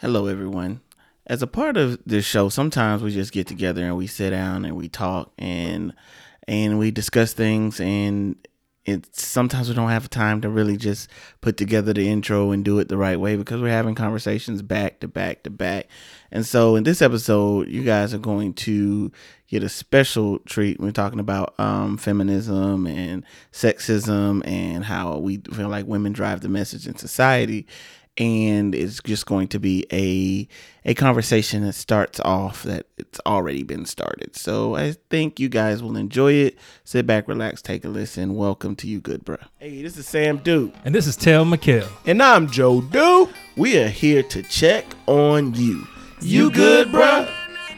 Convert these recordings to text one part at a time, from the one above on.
Hello, everyone. As a part of this show, sometimes we just get together and we sit down and we talk and and we discuss things and it's sometimes we don't have time to really just put together the intro and do it the right way because we're having conversations back to back to back. And so in this episode, you guys are going to get a special treat. We're talking about um, feminism and sexism and how we feel like women drive the message in society and it's just going to be a a conversation that starts off that it's already been started. So I think you guys will enjoy it. Sit back, relax, take a listen. Welcome to you, good bro. Hey, this is Sam Duke, And this is Tel McKell. And I'm Joe Duke. We are here to check on you. You good, bro?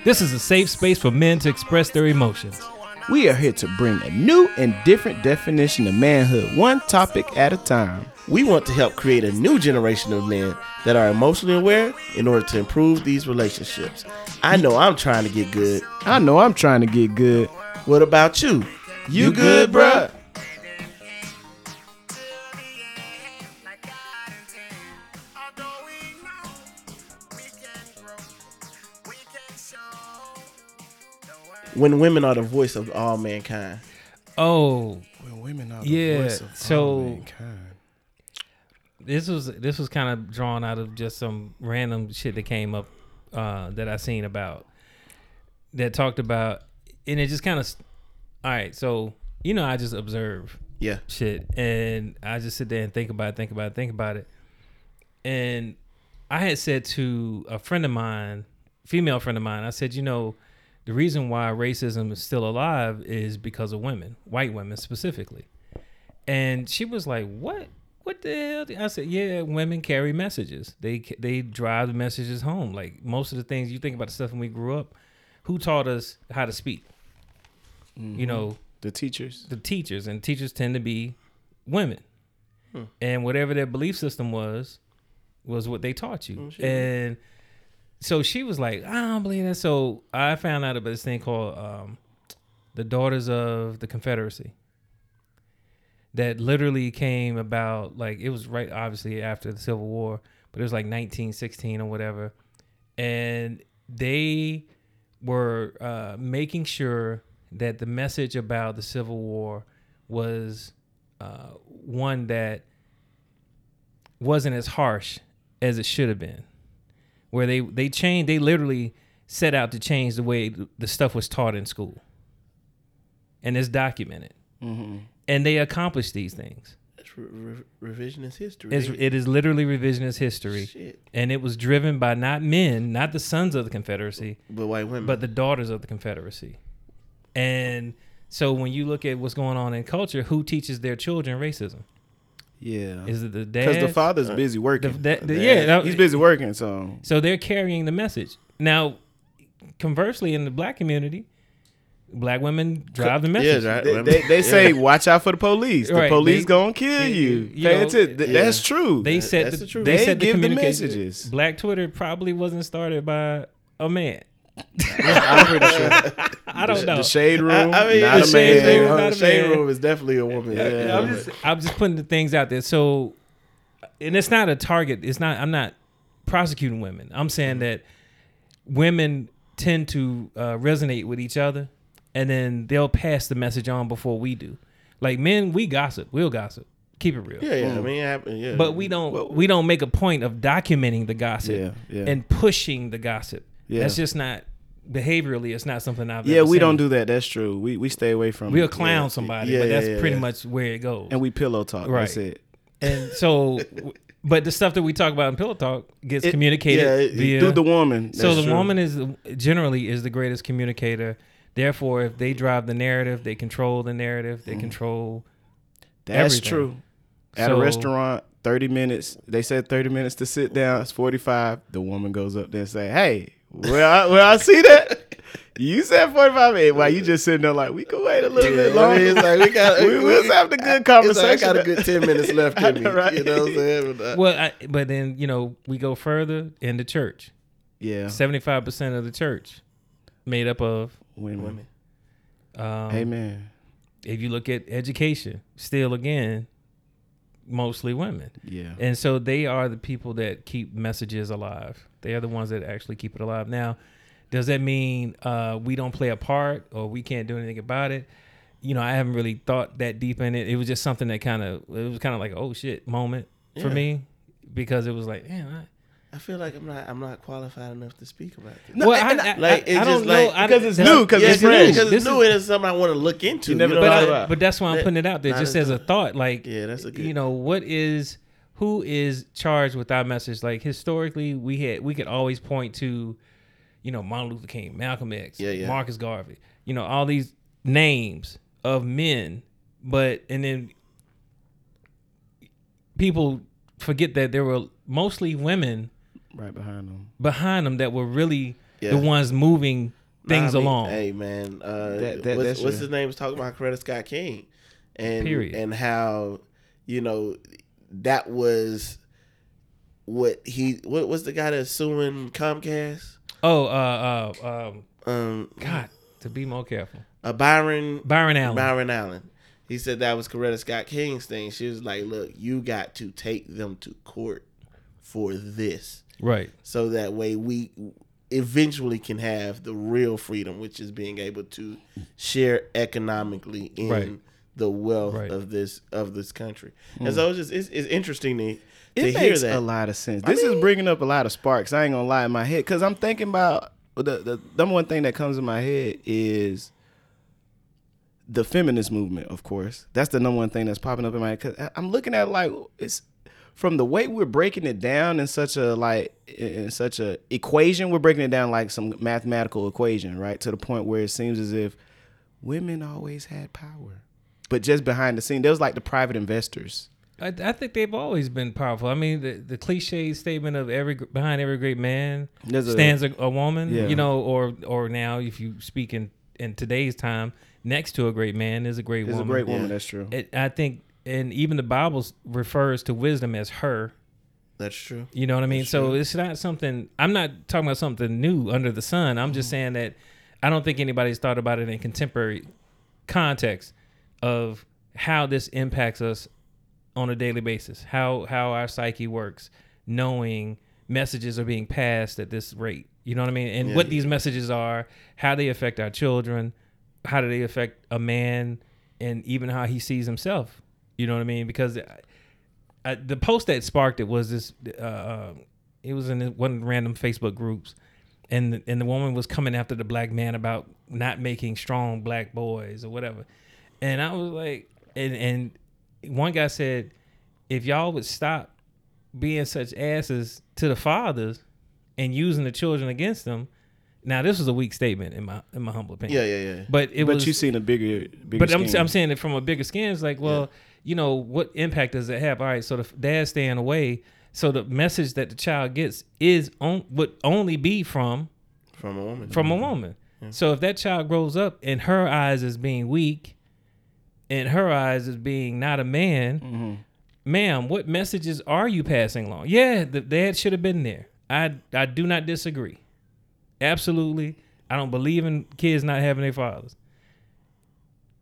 This is a safe space for men to express their emotions. We are here to bring a new and different definition of manhood, one topic at a time. We want to help create a new generation of men that are emotionally aware in order to improve these relationships. I know I'm trying to get good. I know I'm trying to get good. What about you? You, good, bruh? When women are the voice of all mankind. Oh, When women are the Yeah, voice of so- all mankind. this was this was kind of drawn out of just some random shit that came up uh, that I seen about that talked about, and it just kind of. All right, so you know, I just observe Yeah. shit, and I just sit there and think about it, think about it, think about it, and I had said to a friend of mine, female friend of mine, I said, you know, the reason why racism is still alive is because of women, white women specifically. And she was like, "What? What the hell?" I said, "Yeah, women carry messages. They they drive the messages home. Like most of the things you think about the stuff when we grew up, who taught us how to speak? You mm-hmm. know, The teachers. the teachers, and teachers tend to be women. Hmm. And whatever their belief system was, was what they taught you. Mm, and so she was like, I don't believe that. So I found out about this thing called um, the Daughters of the Confederacy. That literally came about like it was right obviously after the Civil War, but it was like 1916 or whatever, and they were uh, making sure that the message about the Civil War was uh, one that wasn't as harsh as it should have been. Where they they changed, they literally set out to change the way the stuff was taught in school, and it's documented. Mm-hmm. And they accomplished these things. It's re- re- revisionist history. It's, it is literally revisionist history, Shit. and it was driven by not men, not the sons of the Confederacy, But white women. but the daughters of the Confederacy. And so when you look at what's going on in culture, who teaches their children racism? Yeah. Is it the dad? Because the father's uh, busy working. The- the- yeah, no, He's busy working, so So they're carrying the message. Now, conversely, in the black community, black women drive the yeah, message. right. they, women- they, they yeah. say, watch out for the police. The Right, police they- gonna kill you. you Pay know, attention. Th- yeah. That's true. They set that's the, the truth. they They set the give the communication. messages. Black Twitter probably wasn't started by a man. I'm pretty sure. I don't know. The shade room, I mean, not the a shade, man. room, not the a shade man. room is definitely a woman. Yeah, I'm just I'm just putting the things out there. So, and it's not a target. It's not. I'm not prosecuting women. I'm saying that women tend to uh, resonate with each other, and then they'll pass the message on before we do. Like men, we gossip. We'll gossip. Keep it real. yeah, yeah. I mean, it happened. Yeah, But we don't Well- we don't make a point of documenting the gossip Yeah, yeah. and pushing the gossip. Yeah. That's just not behaviorally. It's not something I've Yeah, we don't do that. That's true. We we stay away from. We'll clown Yeah. somebody, Yeah, but that's yeah, pretty much where it goes. And we pillow talk. Right. That's it. And so, but the stuff that we talk about in Pillow Talk gets It- communicated yeah, it- via. Through the woman. so the true. woman is generally is the greatest communicator. Therefore, if they drive the narrative, they control the narrative. They mm. control. That's everything. true. At So- a restaurant, thirty minutes. They said thirty minutes to sit down. It's forty five. The woman goes up there and say, "Hey, well, I, well, I see that." You said 45 minutes. Why you just sitting there like, we can wait a little bit Yeah, I longer. mean, it's like we got we, we'll have the good conversation. It's like I got a good ten minutes left I in me. right? You know what I'm saying? But, uh, Well, I, but then you know we go further in the church. Yeah. Seventy five percent of the church made up of. Women. women. Um, Amen. If you look at education, still again, mostly women. Yeah. And so they are the people that keep messages alive. They are the ones that actually keep it alive. Now, does that mean uh, we don't play a part or we can't do anything about it? You know, I haven't really thought that deep in it. It was just something that kind of it was kind of like oh shit moment for me because it was like, damn, I, I feel like I'm not I'm not qualified enough to speak about this. No, well, I, I, like, it's I just don't know like- because it's new, because yeah, it's it fresh. because it's new is- and it's something I want to look into. You never know but, I'm about- but that's why I'm That- putting it out there not just as as a thought. Like, Yeah, that's a good. you know, what is who is charged with our message? Like historically, we had we could always point to, you know, Martin Luther King, Malcolm X, Yeah, yeah. Marcus Garvey, you know, all these names of men, but and then people forget that there were mostly women Right behind them. behind them that were really Yeah. the ones moving Nah, things I mean, along. Hey man, uh, That- that- what's, that's what's his name was talking about Coretta Scott King, and Period. and how you know that was what he what was the guy that's suing Comcast? Oh, uh, uh, um, Um, God, to be more careful, uh, Byron Byron Allen. Byron Allen. He said that was Coretta Scott King's thing. She was like, "Look, you got to take them to court for this, Right. so that way we eventually can have the real freedom, which is being able to share economically in Right. The wealth Right. of this of this country." And mm. so it's just it's, it's interesting to, to It hear makes that. a lot of sense. This is bringing up a lot of sparks. I ain't gonna lie in my head because I'm thinking about the the number one thing that comes in my head is the feminist movement. Of course, that's the number one thing that's popping up in my head. Cause I- I'm looking at it like it's from the way we're breaking it down in such a like in such a equation. We're breaking it down like some mathematical equation, right? To the point where it seems as if women always had power, but just behind the scene, there was like the private investors. I, I think they've always been powerful. I mean, the, the cliche statement of every behind every great man There's a- stands a, a woman. Yeah. You know, or or now if you speak in in today's time, next to a great man is a great There's a woman. great woman. Yeah. That's true. It, I think, and even the Bible refers to wisdom as her. That's true. You know what I mean? That's So true. it's not something. I'm not talking about something new under the sun. I'm Mm-hmm. just saying that I don't think anybody's thought about it in contemporary context of how this impacts us on a daily basis. How how our psyche works, knowing messages are being passed at this rate. You know what I mean? And Yeah, what yeah. these messages are, how they affect our children, how do they affect a man, and even how he sees himself. You know what I mean? Because I, I, the post that sparked it was this. Uh, uh, it was in one random Facebook groups, and the, and the woman was coming after the black man about not making strong black boys or whatever, and I was like, and and one guy said, if y'all would stop being such asses to the fathers and using the children against them. Now this was a weak statement in my in my humble opinion. Yeah, yeah, yeah. But it but was you seen a bigger, bigger. but I'm, scheme. I'm saying it from a bigger skin. It's like, well, you know, what impact does it have? All right, so the f- dad staying away, so the message that the child gets is on would only be from From a woman. from a woman. So if that child grows up in her eyes is being weak, in her eyes as being not a man, Mm-hmm. ma'am, what messages are you passing along? Yeah, the dad should have been there. I I do not disagree. Absolutely, I don't believe in kids not having their fathers.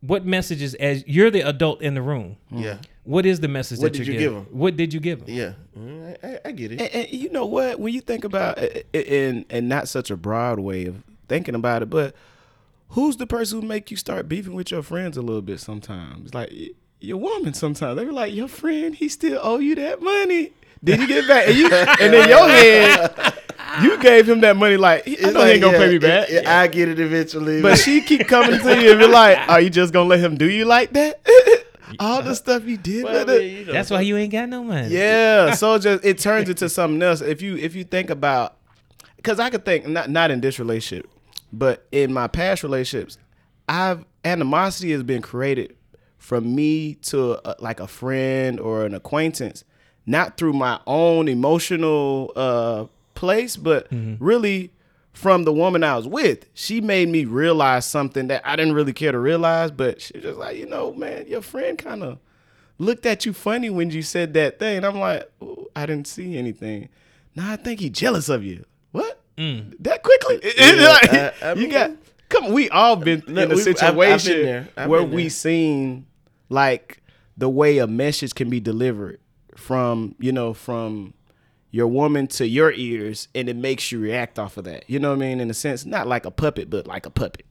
What messages, as you're the adult in the room, Yeah, what is the message What that did you're you give them? What did you give them? yeah. Mm, I, I, I get it. And, and you know what? When you think about it, in and not such a broad way of thinking about it, but who's the person who make you start beefing with your friends a little bit sometimes? Like your woman sometimes. They be like, your friend, he still owe you that money. Did you get back? And, you, and in your head, you gave him that money like, I It's know he ain't gonna yeah, pay me back. it- I get it eventually. But she keep coming to you and be like, "Are you just gonna let him do you like that? All the stuff he did Well, I with mean, it." you know, That's why you ain't got no money. Yeah, so just it turns into something else. If you if you think about, because I could think not not in this relationship, but in my past relationships, I've animosity has been created from me to a, like a friend or an acquaintance, not through my own emotional uh place, but really from the woman I was with. She made me realize something that I didn't really care to realize, but she was just like, you know, man, your friend kind of looked at you funny when you said that thing. I'm like, I didn't see anything. Now I think he jealous of you. What? That quickly? Like, I- I you got come. We all been No, in a we've- I've- I've been situation there. I've where been we seen like the way a message can be delivered from you know from your woman to your ears and it makes you react off of that you know what i mean in a sense not like a puppet but like a puppet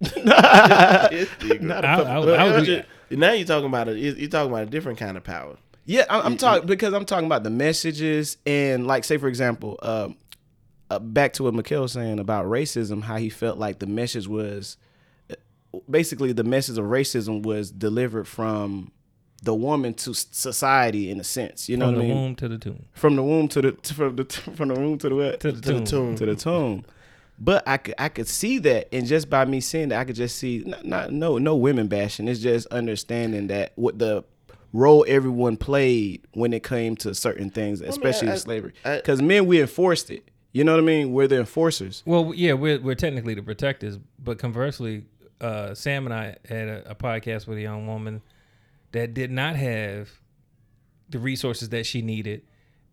Not a I- puppet. I- I would- now you're talking about it. You're talking about a different kind of power. Yeah, I'm, I'm talking because I'm talking about the messages and like say for example, um, uh, back to what Mikhail was saying about racism, how he felt like the message was basically the message of racism was delivered from the woman to society in a sense. You know From what the I mean? womb to the tomb. From the womb to the to- from the from the womb to the what? To the To the tomb. tomb. to the tomb. But I could I could see that, and just by me seeing that, I could just see not, not no no women bashing. It's just understanding that what the role everyone played when it came to certain things, especially I- with slavery. Because men we enforced it. You know what I mean? We're the enforcers. Well, yeah, we're we're technically the protectors, but conversely, uh, Sam and I had a, a podcast with a young woman that did not have the resources that she needed,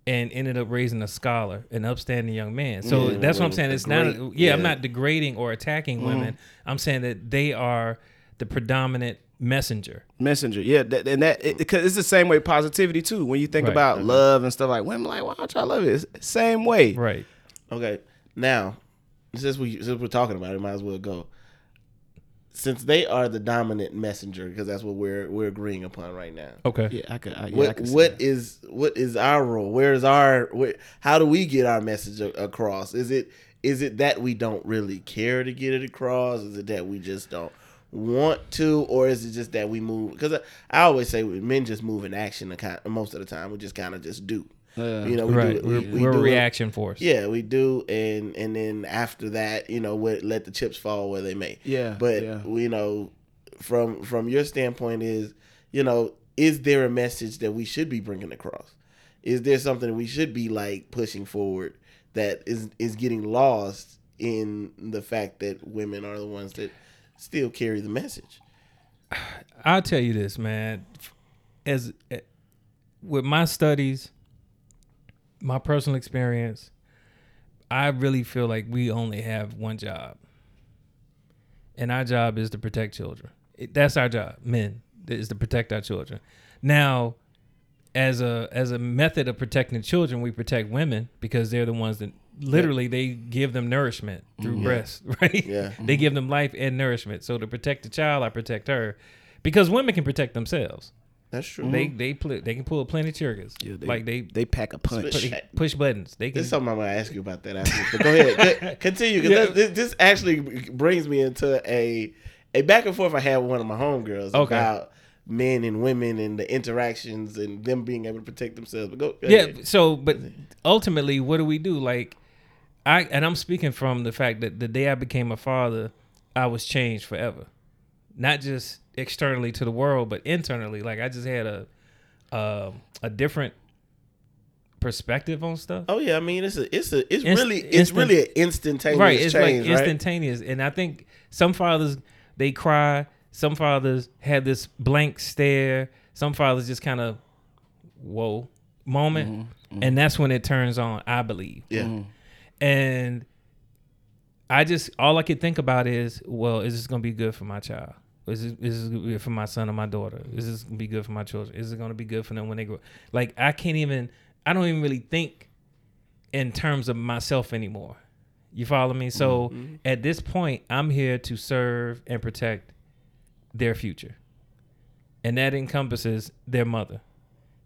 and ended up raising a scholar, an upstanding young man. So Yeah, that's what I'm saying. a It's not. great- yeah, I'm not degrading or attacking mm-hmm. women. I'm saying that they are the predominant messenger. Messenger, yeah, that, and that because it's the same way positivity too. When you think Right. about mm-hmm. love and stuff like women, like why don't y'all love it? It's the same way. Right. Okay, now since we since we're talking about it, might as well go. Since they are the dominant messenger, because that's what we're we're agreeing upon right now. Okay. Yeah, I could. I, yeah, I What could see what that. is what is our role? Where is our? Where, how do we get our message across? Is it is it that we don't really care to get it across? Is it that we just don't want to, or is it just that we move? Because I, I always say men just move in action. The kind, most of the time, we just kind of just do. Yeah. You know, we Right. do. it- We're, we, we we're a do it. reaction force. Yeah, we do, and and then after that, you know, what let the chips fall where they may. Yeah, but yeah. you know, from from your standpoint, is you know, is there a message that we should be bringing across? Is there something we should be like pushing forward that is is getting lost in the fact that women are the ones that still carry the message? I'll tell you this, man. As eh, with my studies, my personal experience, I really feel like we only have one job, and our job is to protect children. It, that's our job, men, is to protect our children. Now, as a as a method of protecting children, we protect women because they're the ones that literally they give them nourishment through mm-hmm. breasts, right? Yeah. they give mm-hmm. them life and nourishment. So to protect the child, I protect her because women can protect themselves. That's true. They mm-hmm. they pl- they can pull plenty triggers. Yeah, they, like they, they pack a punch. push, push buttons. They can. There's something I'm gonna ask you about that after. But go ahead, continue because Yeah. this, this actually brings me into a a back and forth I had with one of my homegirls Okay. about men and women and the interactions and them being able to protect themselves. But go, go yeah. ahead. So, but ultimately, what do we do? Like, I and I'm speaking from the fact that the day I became a father, I was changed forever, not just externally to the world, but internally. Like I just had a um a different perspective on stuff. Oh yeah, I mean it's a it's a it's Inst- really it's instant- really an instantaneous right it's change, like right? instantaneous. And i think some fathers they cry. Some fathers have this blank stare. Some fathers just kind of whoa moment. Mm-hmm, mm-hmm. And that's when it turns on i believe. Yeah, mm-hmm. and i just all i could think about is well is this gonna be good for my child is this, is this gonna be good for my son or my daughter is this gonna be good for my children is it gonna be good for them when they grow like i can't even i don't even really think in terms of myself anymore. You follow me? So at this point, I'm here to serve and protect their future. And that encompasses their mother.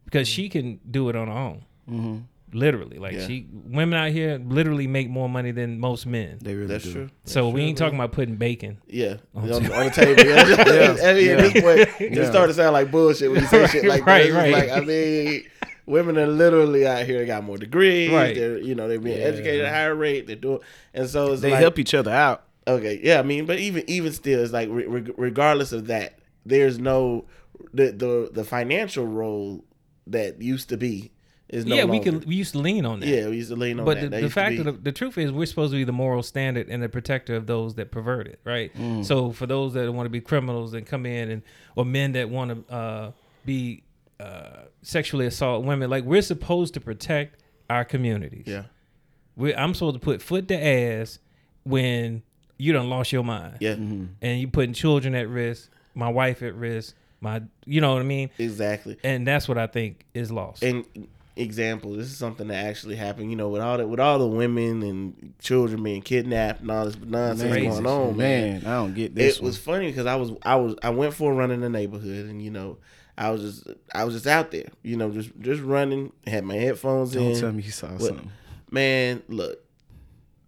Because she can do it on her own. hmm Literally. Like Yeah. she women out here literally make more money than most men. They really that's do. true. so That's we true, ain't bro. talking about putting bacon. Yeah, On on, the- on the table. Yeah. I mean, Yeah. at this point, it started to sound like bullshit when you say shit like Right, that. Right. Like I mean, women are literally out here. They got more degrees. Right. They're you know they're being Yeah. educated at a higher rate. They're doing, and so it's They like, help each other out. Okay, yeah, I mean, but even even still, it's like re- re- regardless of that, there's no the the the financial role that used to be is no yeah, we longer. could we used to lean on that. Yeah, we used to lean on but that. the, the fact be- of the, the truth is we're supposed to be the moral standard and the protector of those that pervert it right Mm. so for those that want to be criminals and come in and or men that want to uh, be uh, sexually assault women like we're supposed to protect our communities yeah, we i'm supposed to put foot to ass when you done lost your mind yeah, and you putting children at risk my wife at risk my you know what I mean? exactly. And that's what I think is lost. And example, this is something that actually happened. You know, with all the with all the women and children being kidnapped and all this nonsense Crazy going on, man. man, I don't get this. it was funny because I was I was I went for a run in the neighborhood and you know I was just I was just out there, you know, just just running, had my headphones Don't in. tell me you saw What- something. Man, look,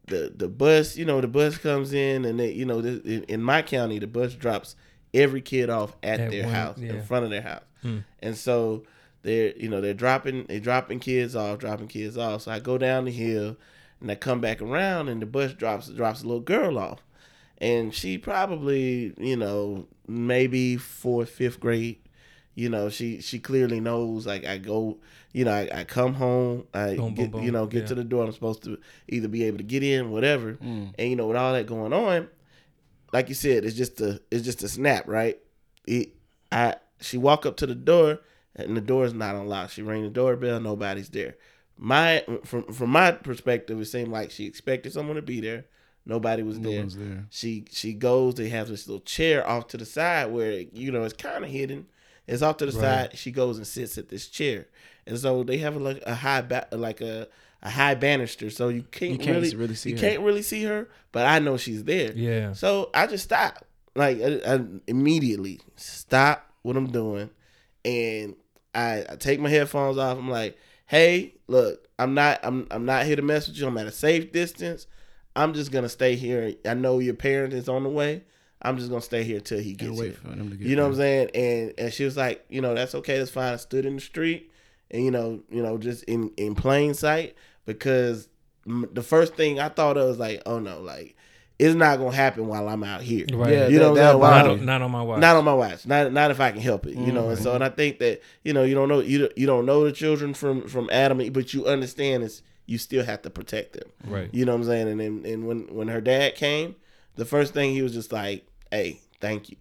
the the bus, you know, the bus comes in and they, you know, this, in, in my county, the bus drops every kid off at, At their one- house yeah. in front of their house, Hmm. and so they're you know they're dropping they dropping kids off, dropping kids off. So I go down the hill and I come back around and the bus drops drops a little girl off, and she probably you know maybe fourth fifth grade. You know, she she clearly knows. Like I go, you know, I, I come home, I Boom, boom, get, boom. you know get Yeah. to the door. I'm supposed to either be able to get in, whatever. Mm. And you know, with all that going on, like you said, it's just a it's just a snap, right? It I she walk up to the door and the door is not unlocked. She rang the doorbell, nobody's there. My from from my perspective, it seemed like she expected someone to be there. Nobody was No there. there. She she goes. They have this little chair off to the side where you know it's kind of hidden. It's off to the Right. side. She goes and sits at this chair, and so they have like a high ba- like a a high banister, so you can't, You can't really really see you her. can't really see her. But I know she's there. yeah. So I just stop, like I, I immediately stop what I'm doing, and I, I take my headphones off. I'm like, "Hey, look, I'm not, I'm, I'm not here to mess with you. I'm at a safe distance. I'm just gonna stay here. I know your parent is on the way. I'm just gonna stay here till he gets here. for them to get You know what I'm saying? And and she was like, you know, that's okay, that's fine. I stood in the street, and you know, you know, just in in plain sight because the first thing I thought of was like, oh no, like it's not gonna happen while I'm out here. Right. Yeah, You know that, what that saying? not, on, not on my watch. Not on my watch. Not not if I can help it. You know, and so mm-hmm. and I think that you know you don't know you don't- you don't know the children from from Adam, but you understand it's you still have to protect them. Right. You know what I'm saying? And then and when when her dad came, the first thing he was just like, "Hey, thank you."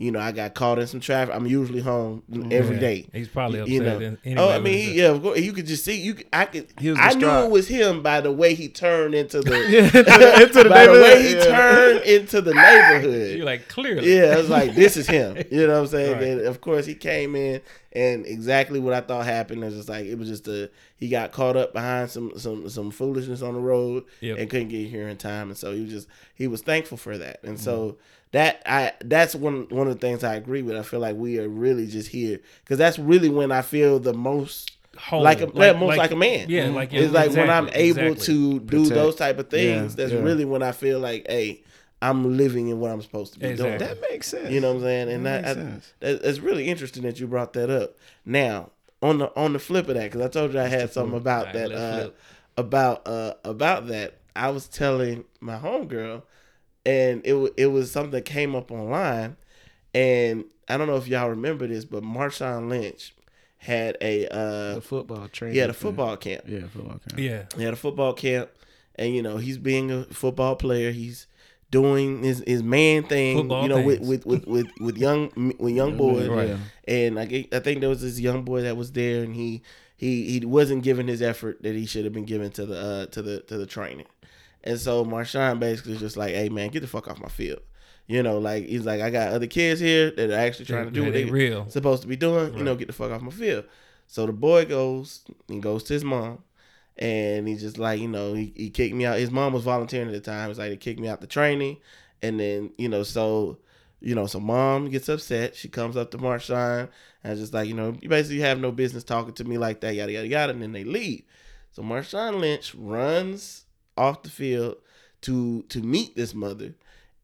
You know, I got caught in some traffic. I'm usually home every Yeah. day. He's probably upset. You know. in- oh, I mean, he, yeah, of course, you could just see. You, I could. I knew it was him by the way he turned into the. into the, into the by the way he yeah. turned into the neighborhood. You're like clearly. Yeah, I was like, this is him. You know what I'm saying? Right. And of course, he came in, and exactly what I thought happened. Was just like it was just a he got caught up behind some some some foolishness on the road Yep. and couldn't get here in time, and so he was just he was thankful for that, and so Mm-hmm. That I that's one one of the things I agree with. I feel like we are really just here because that's really when I feel the most. Whole. Like a yeah, most like, a man. Yeah, like it's like when I'm able exactly. to do Protect. those type of things. Yeah, that's yeah. really when I feel like, hey, I'm living in what I'm supposed to be Exactly. doing. That makes sense. You know what I'm saying? And That that, makes I, sense. that it's really interesting that you brought that up. Now, on the on the flip of that, because I told you I had something about Alright, that uh, about uh about that. I was telling my homegirl, and it it was something that came up online, and I don't know if y'all remember this, but Marshawn Lynch had a uh The football training. he had a football camp. Yeah, football camp. Yeah. He had a football camp, and you know he's being a football player. He's doing his, his man thing, Football you know, with, with with with with young with young boys. Right. And I, I think there was this young boy that was there, and he he he wasn't giving his effort that he should have been given to the uh, to the to the training. And so Marshawn basically is just like, "Hey man, get the fuck off my field." You know, like he's like, "I got other kids here that are actually trying to do Yeah, what they they real. supposed to be doing. You know, get the fuck off my field." So the boy goes and goes to his mom, and he's just like, you know, he, he kicked me out. His mom was volunteering at the time. It was like, they kicked me out the training. And then, you know, so, you know, so mom gets upset. She comes up to Marshawn and just like, you know, you basically have no business talking to me like that, yada, yada, yada. And then they leave. So Marshawn Lynch runs off the field to to meet this mother.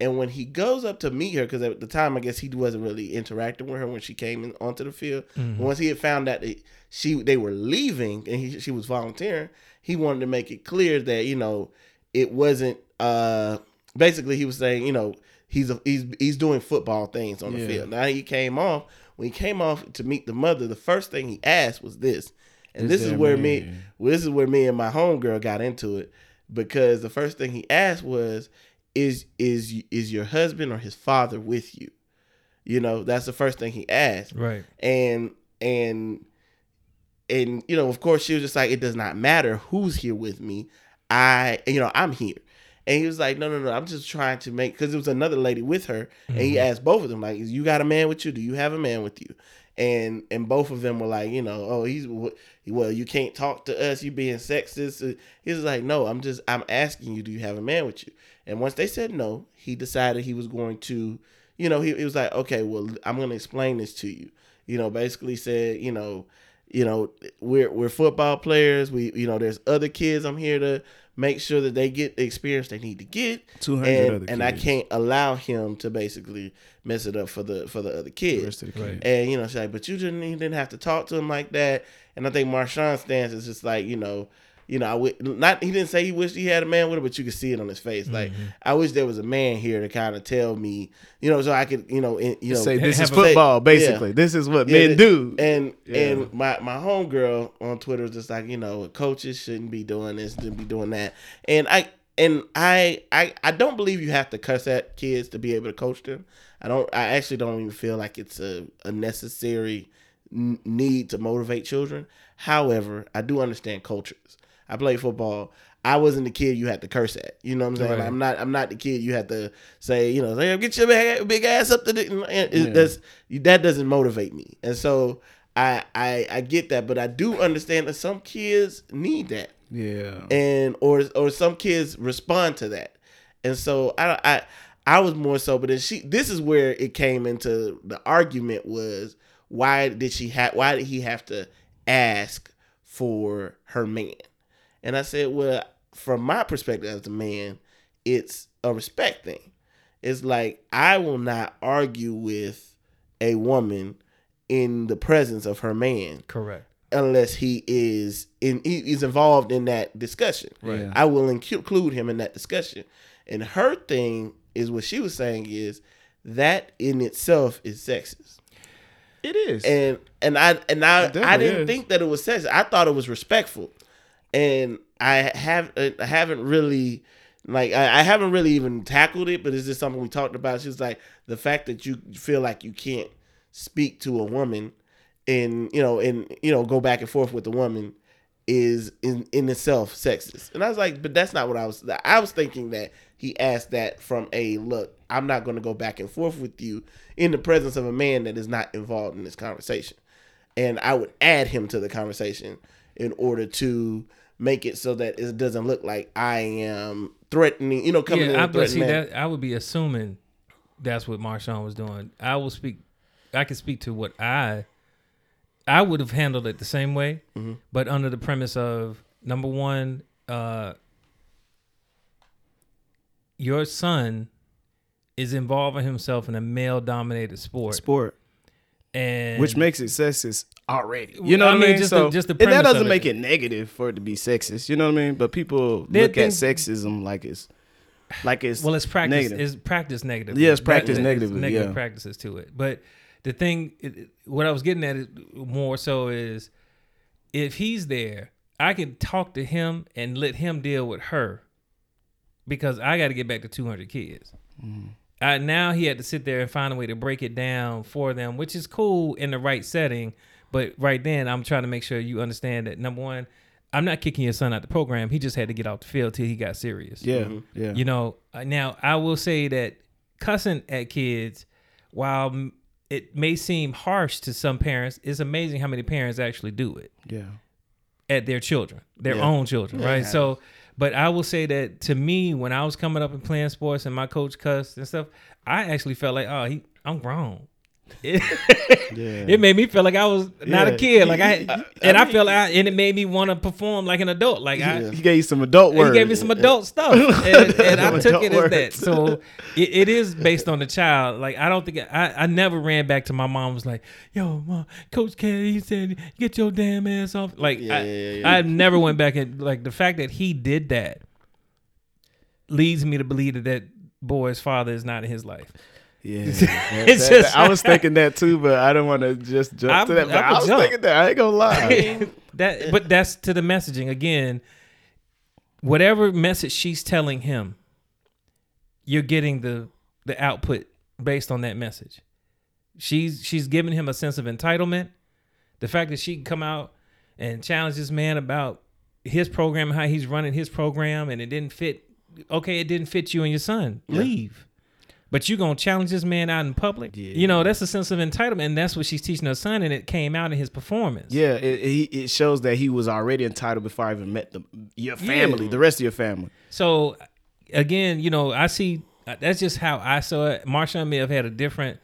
And when he goes up to meet her, because at the time I guess he wasn't really interacting with her when she came in onto the field. Once he had found out that she they were leaving and he, she was volunteering, he wanted to make it clear that you know it wasn't. uh Basically, he was saying you know he's a, he's he's doing football things on the Yeah. field. Now he came off when he came off to meet the mother. The first thing he asked was this, and Is this is where man? me well, this is where me and my homegirl got into it because the first thing he asked was, "Is is is your husband or his father with you?" You know, that's the first thing he asked, Right. and and and you know, of course, she was just like, "It does not matter who's here with me. I, you know, I'm here." And he was like, no, no, no, I'm just trying to make because it was another lady with her, and Mm-hmm. he asked both of them like, you got a man with you? Do you have a man with you? And and both of them were like, you know, oh, he's well, you can't talk to us, you being sexist. Uh, he was like, no, I'm just I'm asking you, do you have a man with you? And once they said no, he decided he was going to, you know, he, he was like, okay, well, I'm going to explain this to you. You know, basically said, you know, you know, we're we're football players. We, you know, there's other kids. I'm here to make sure that they get the experience they need to get. 200 and, other and I can't allow him to basically mess it up for the for the other kids. Rest of the Right. And you know, she's like, but you didn't you didn't have to talk to him like that. And I think Marshawn's stance is just like, you know, you know, I would not. He didn't say he wished he had a man with him, but you could see it on his face. Like, Mm-hmm. I wish there was a man here to kind of tell me, you know, so I could, you know, in, you know, Say this is football, Yeah. basically. This is what Yeah, men do. And Yeah. and my my homegirl on Twitter was just like, you know, coaches shouldn't be doing this, shouldn't be doing that. And I and I I I don't believe you have to cuss at kids to be able to coach them. I don't. I actually don't even feel like it's a a necessary need to motivate children. However, I do understand cultures. I played football. I wasn't the kid you had to curse at. You know what I'm saying? Right. I'm not. I'm not the kid you had to say. You know, "Hey, get your big, big ass up to the. and it- Yeah. That's that doesn't motivate me. And so I, I I get that, but I do understand that some kids need that yeah. and or or some kids respond to that, and so I I I was more so, but then she this is where it came into the argument was why did she have why did he have to ask for her man, and I said well from my perspective as a man, it's a respect thing. It's like I will not argue with a woman in the presence of her man Correct. unless he is in he is involved in that discussion. Right. I will include him in that discussion. And her thing is what she was saying is that in itself is sexist. It is. And and I and I I didn't is. think that it was sexist. I thought it was respectful. And I have uh, I haven't really like I, I haven't really even tackled it, but it's just something we talked about. She was like the fact that you feel like you can't speak to a woman and you know and you know go back and forth with the woman is in in itself sexist. And I was like, but that's not what I was I was thinking that he asked that from a look, I'm not going to go back and forth with you in the presence of a man that is not involved in this conversation. And I would add him to the conversation in order to make it so that it doesn't look like I am threatening, you know, coming in Yeah, I, and see that I would be assuming that's what Marshawn was doing. I will speak. I can speak to what I. I would have handled it the same way, Mm-hmm. but under the premise of number one, uh, your son is involving himself in a male-dominated sport, sport, and which makes it sexist already. You know what I mean, mean? just so, the- just the and that doesn't make it. it negative for it to be sexist. You know what I mean? But people There are look at sexism like it's like it's well, it's practice. negative. It's practice negatively. Yeah, it's practiced That- negatively, Negative yeah. practices to it. But the thing, it, it- what I was getting at is more so is if he's there, I can talk to him and let him deal with her because I got to get back to 200 kids. Mm-hmm. I, now he had to sit there and find a way to break it down for them, which is cool in the right setting. But right then, I'm trying to make sure you understand that number one, I'm not kicking your son out the program. He just had to get off the field till he got serious. yeah, yeah. You know, uh, now I will say that cussing at kids, while it may seem harsh to some parents, it's amazing how many parents actually do it yeah. at their children, their Yeah. own children, Yeah, right? it So, but I will say that to me, when I was coming up and playing sports and my coach cussed and stuff, I actually felt like, oh, he, I'm grown. It, Yeah. it made me feel like I was not Yeah. a kid, like I, I- and I, felt, I, and it made me want to perform like an adult, like I, He gave you some adult he gave me some adult stuff, and, and I took it as that. So it, it is based on the child. Like I don't think I, I never ran back to my mom was like, "Yo, mom, Coach K, he said get your damn ass off." Like I. I never went back and like the fact that he did that leads me to believe that that boy's father is not in his life. Yeah, It's That- just- I was thinking that too, but I don't want to just jump I- to that. But I I, was jump. thinking that. I ain't gonna lie. that, but that's to the messaging again. Whatever message she's telling him, you're getting the the output based on that message. She's she's giving him a sense of entitlement. The fact that she can come out and challenge this man about his program how he's running his program and it didn't fit okay, it didn't fit you and your son. Leave. But you gonna challenge this man out in public? Yeah. You know, that's a sense of entitlement, and that's what she's teaching her son, and it came out in his performance. Yeah, it, it, shows that he was already entitled before I even met the your family, Yeah. the rest of your family. So again, you know, I see that's just how I saw it. Marshawn may have had a different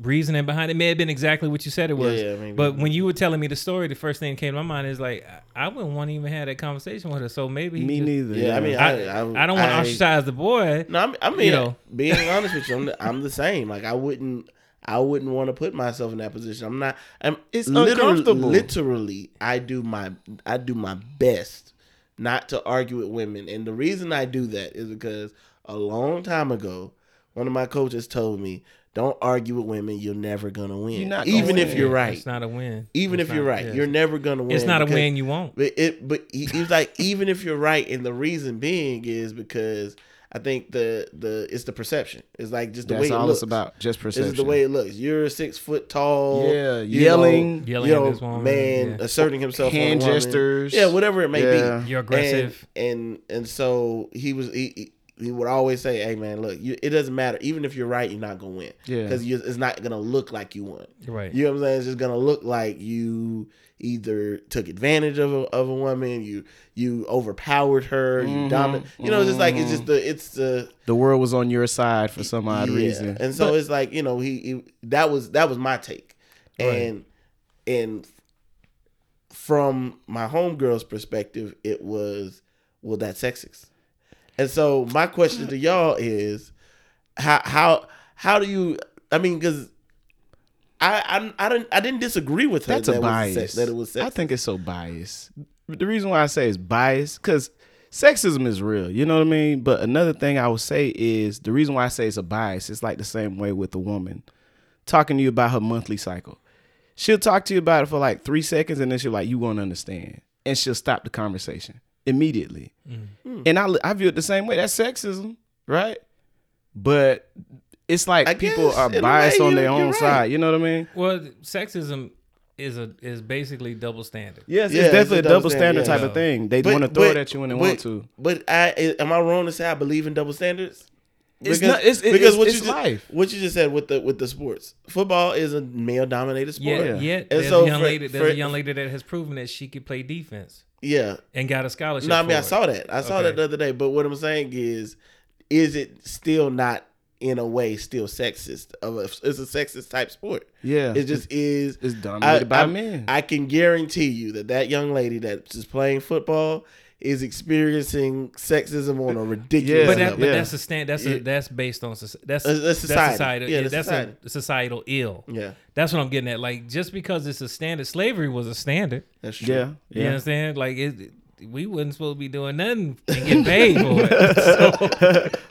reasoning behind it. May have been exactly what you said it was. yeah, maybe. but when you were telling me the story, the first thing that came to my mind is like I I wouldn't want to even have that conversation with her. So maybe Me just- neither. Yeah, I mean, I, I- I, don't want to ostracize the boy. No, I'm, I mean, You know. being honest with you, I'm the, I'm the same. Like I wouldn't, I wouldn't want to put myself in that position. I'm not. I'm. It's literally, uncomfortable. Literally, I do my, I do my best not to argue with women, and the reason I do that is because a long time ago, one of my coaches told me, "Don't argue with women. You're never gonna win, You're not gonna even if win. you're right. It's not a win. even It's if you're right, yeah. you're never gonna win. It's not a win you won't. but it, but he, he was like, even if you're right, and the reason being is because I think the the it's the perception. It's like just the That's way it all looks. it's about. Just This perception. is the way it looks. You're six foot tall. Yeah, you yelling. know, Yelling you know, this woman, man yeah. asserting himself. on a Hand woman. gestures. Yeah, whatever it may Yeah. be. You're aggressive. And, and and so he was he. He he would always say, "Hey man, look, you, it doesn't matter. Even if you're right, you're not gonna win. Yeah. because it's not gonna look like you won. Right. You know what I'm saying? It's just gonna look like you either took advantage of a, of a woman, you you overpowered her, Mm-hmm. you dominant. You know, it's just like it's just the it's the the world was on your side for some odd yeah. reason. And so it's like you know he, he that was that was my take, and and from my homegirl's perspective, it was well that's sexist. And so my question to y'all is how how how do you? I mean, because. I, I I didn't I didn't disagree with her. That's that a bias. sex- that it was. I think it's so biased. The reason why I say it's biased because sexism is real. You know what I mean? But another thing I would say is the reason why I say it's a bias. It's like the same way with a woman talking to you about her monthly cycle. She'll talk to you about it for like three seconds, and then she'll like, "You won't understand," and she'll stop the conversation immediately. Mm. And I I view it the same way. That's sexism, right? But it's like I people are biased way, on their own right. side. You know what I mean? Well, sexism is a is basically double standard. Yes, Yeah, it's it's definitely a a double double standard, standard type of thing. They want to throw it at you when they but- want to. But I am I wrong to say I believe in double standards? It's not- it's- it- it's- what it's you just, life. What you just said with the with the sports, football is a male dominated sport. Yeah, yet And there's so a young for- lady. There's for- a young lady that has proven that she could play defense Yeah. and got a scholarship. No, I mean for I saw that. I saw Okay. that the other day. But what I'm saying is, is it still not in a way still sexist? Of a, it's a sexist type sport. Yeah, It just is. it's dominated by I- men. I can guarantee you that that young lady that's playing football is experiencing sexism on a ridiculous Yeah. But, that, level. but Yeah. that's a stand. That's Yeah. a, that's based on soci- that's That's- that's society. societal. Yeah, Yeah, that's that's society. a societal ill. Yeah, That's what I'm getting at. Like just because it's a standard, slavery was a standard. that's true. yeah, yeah. You yeah. understand? Like it, we wasn't supposed to be doing nothing and getting paid for it.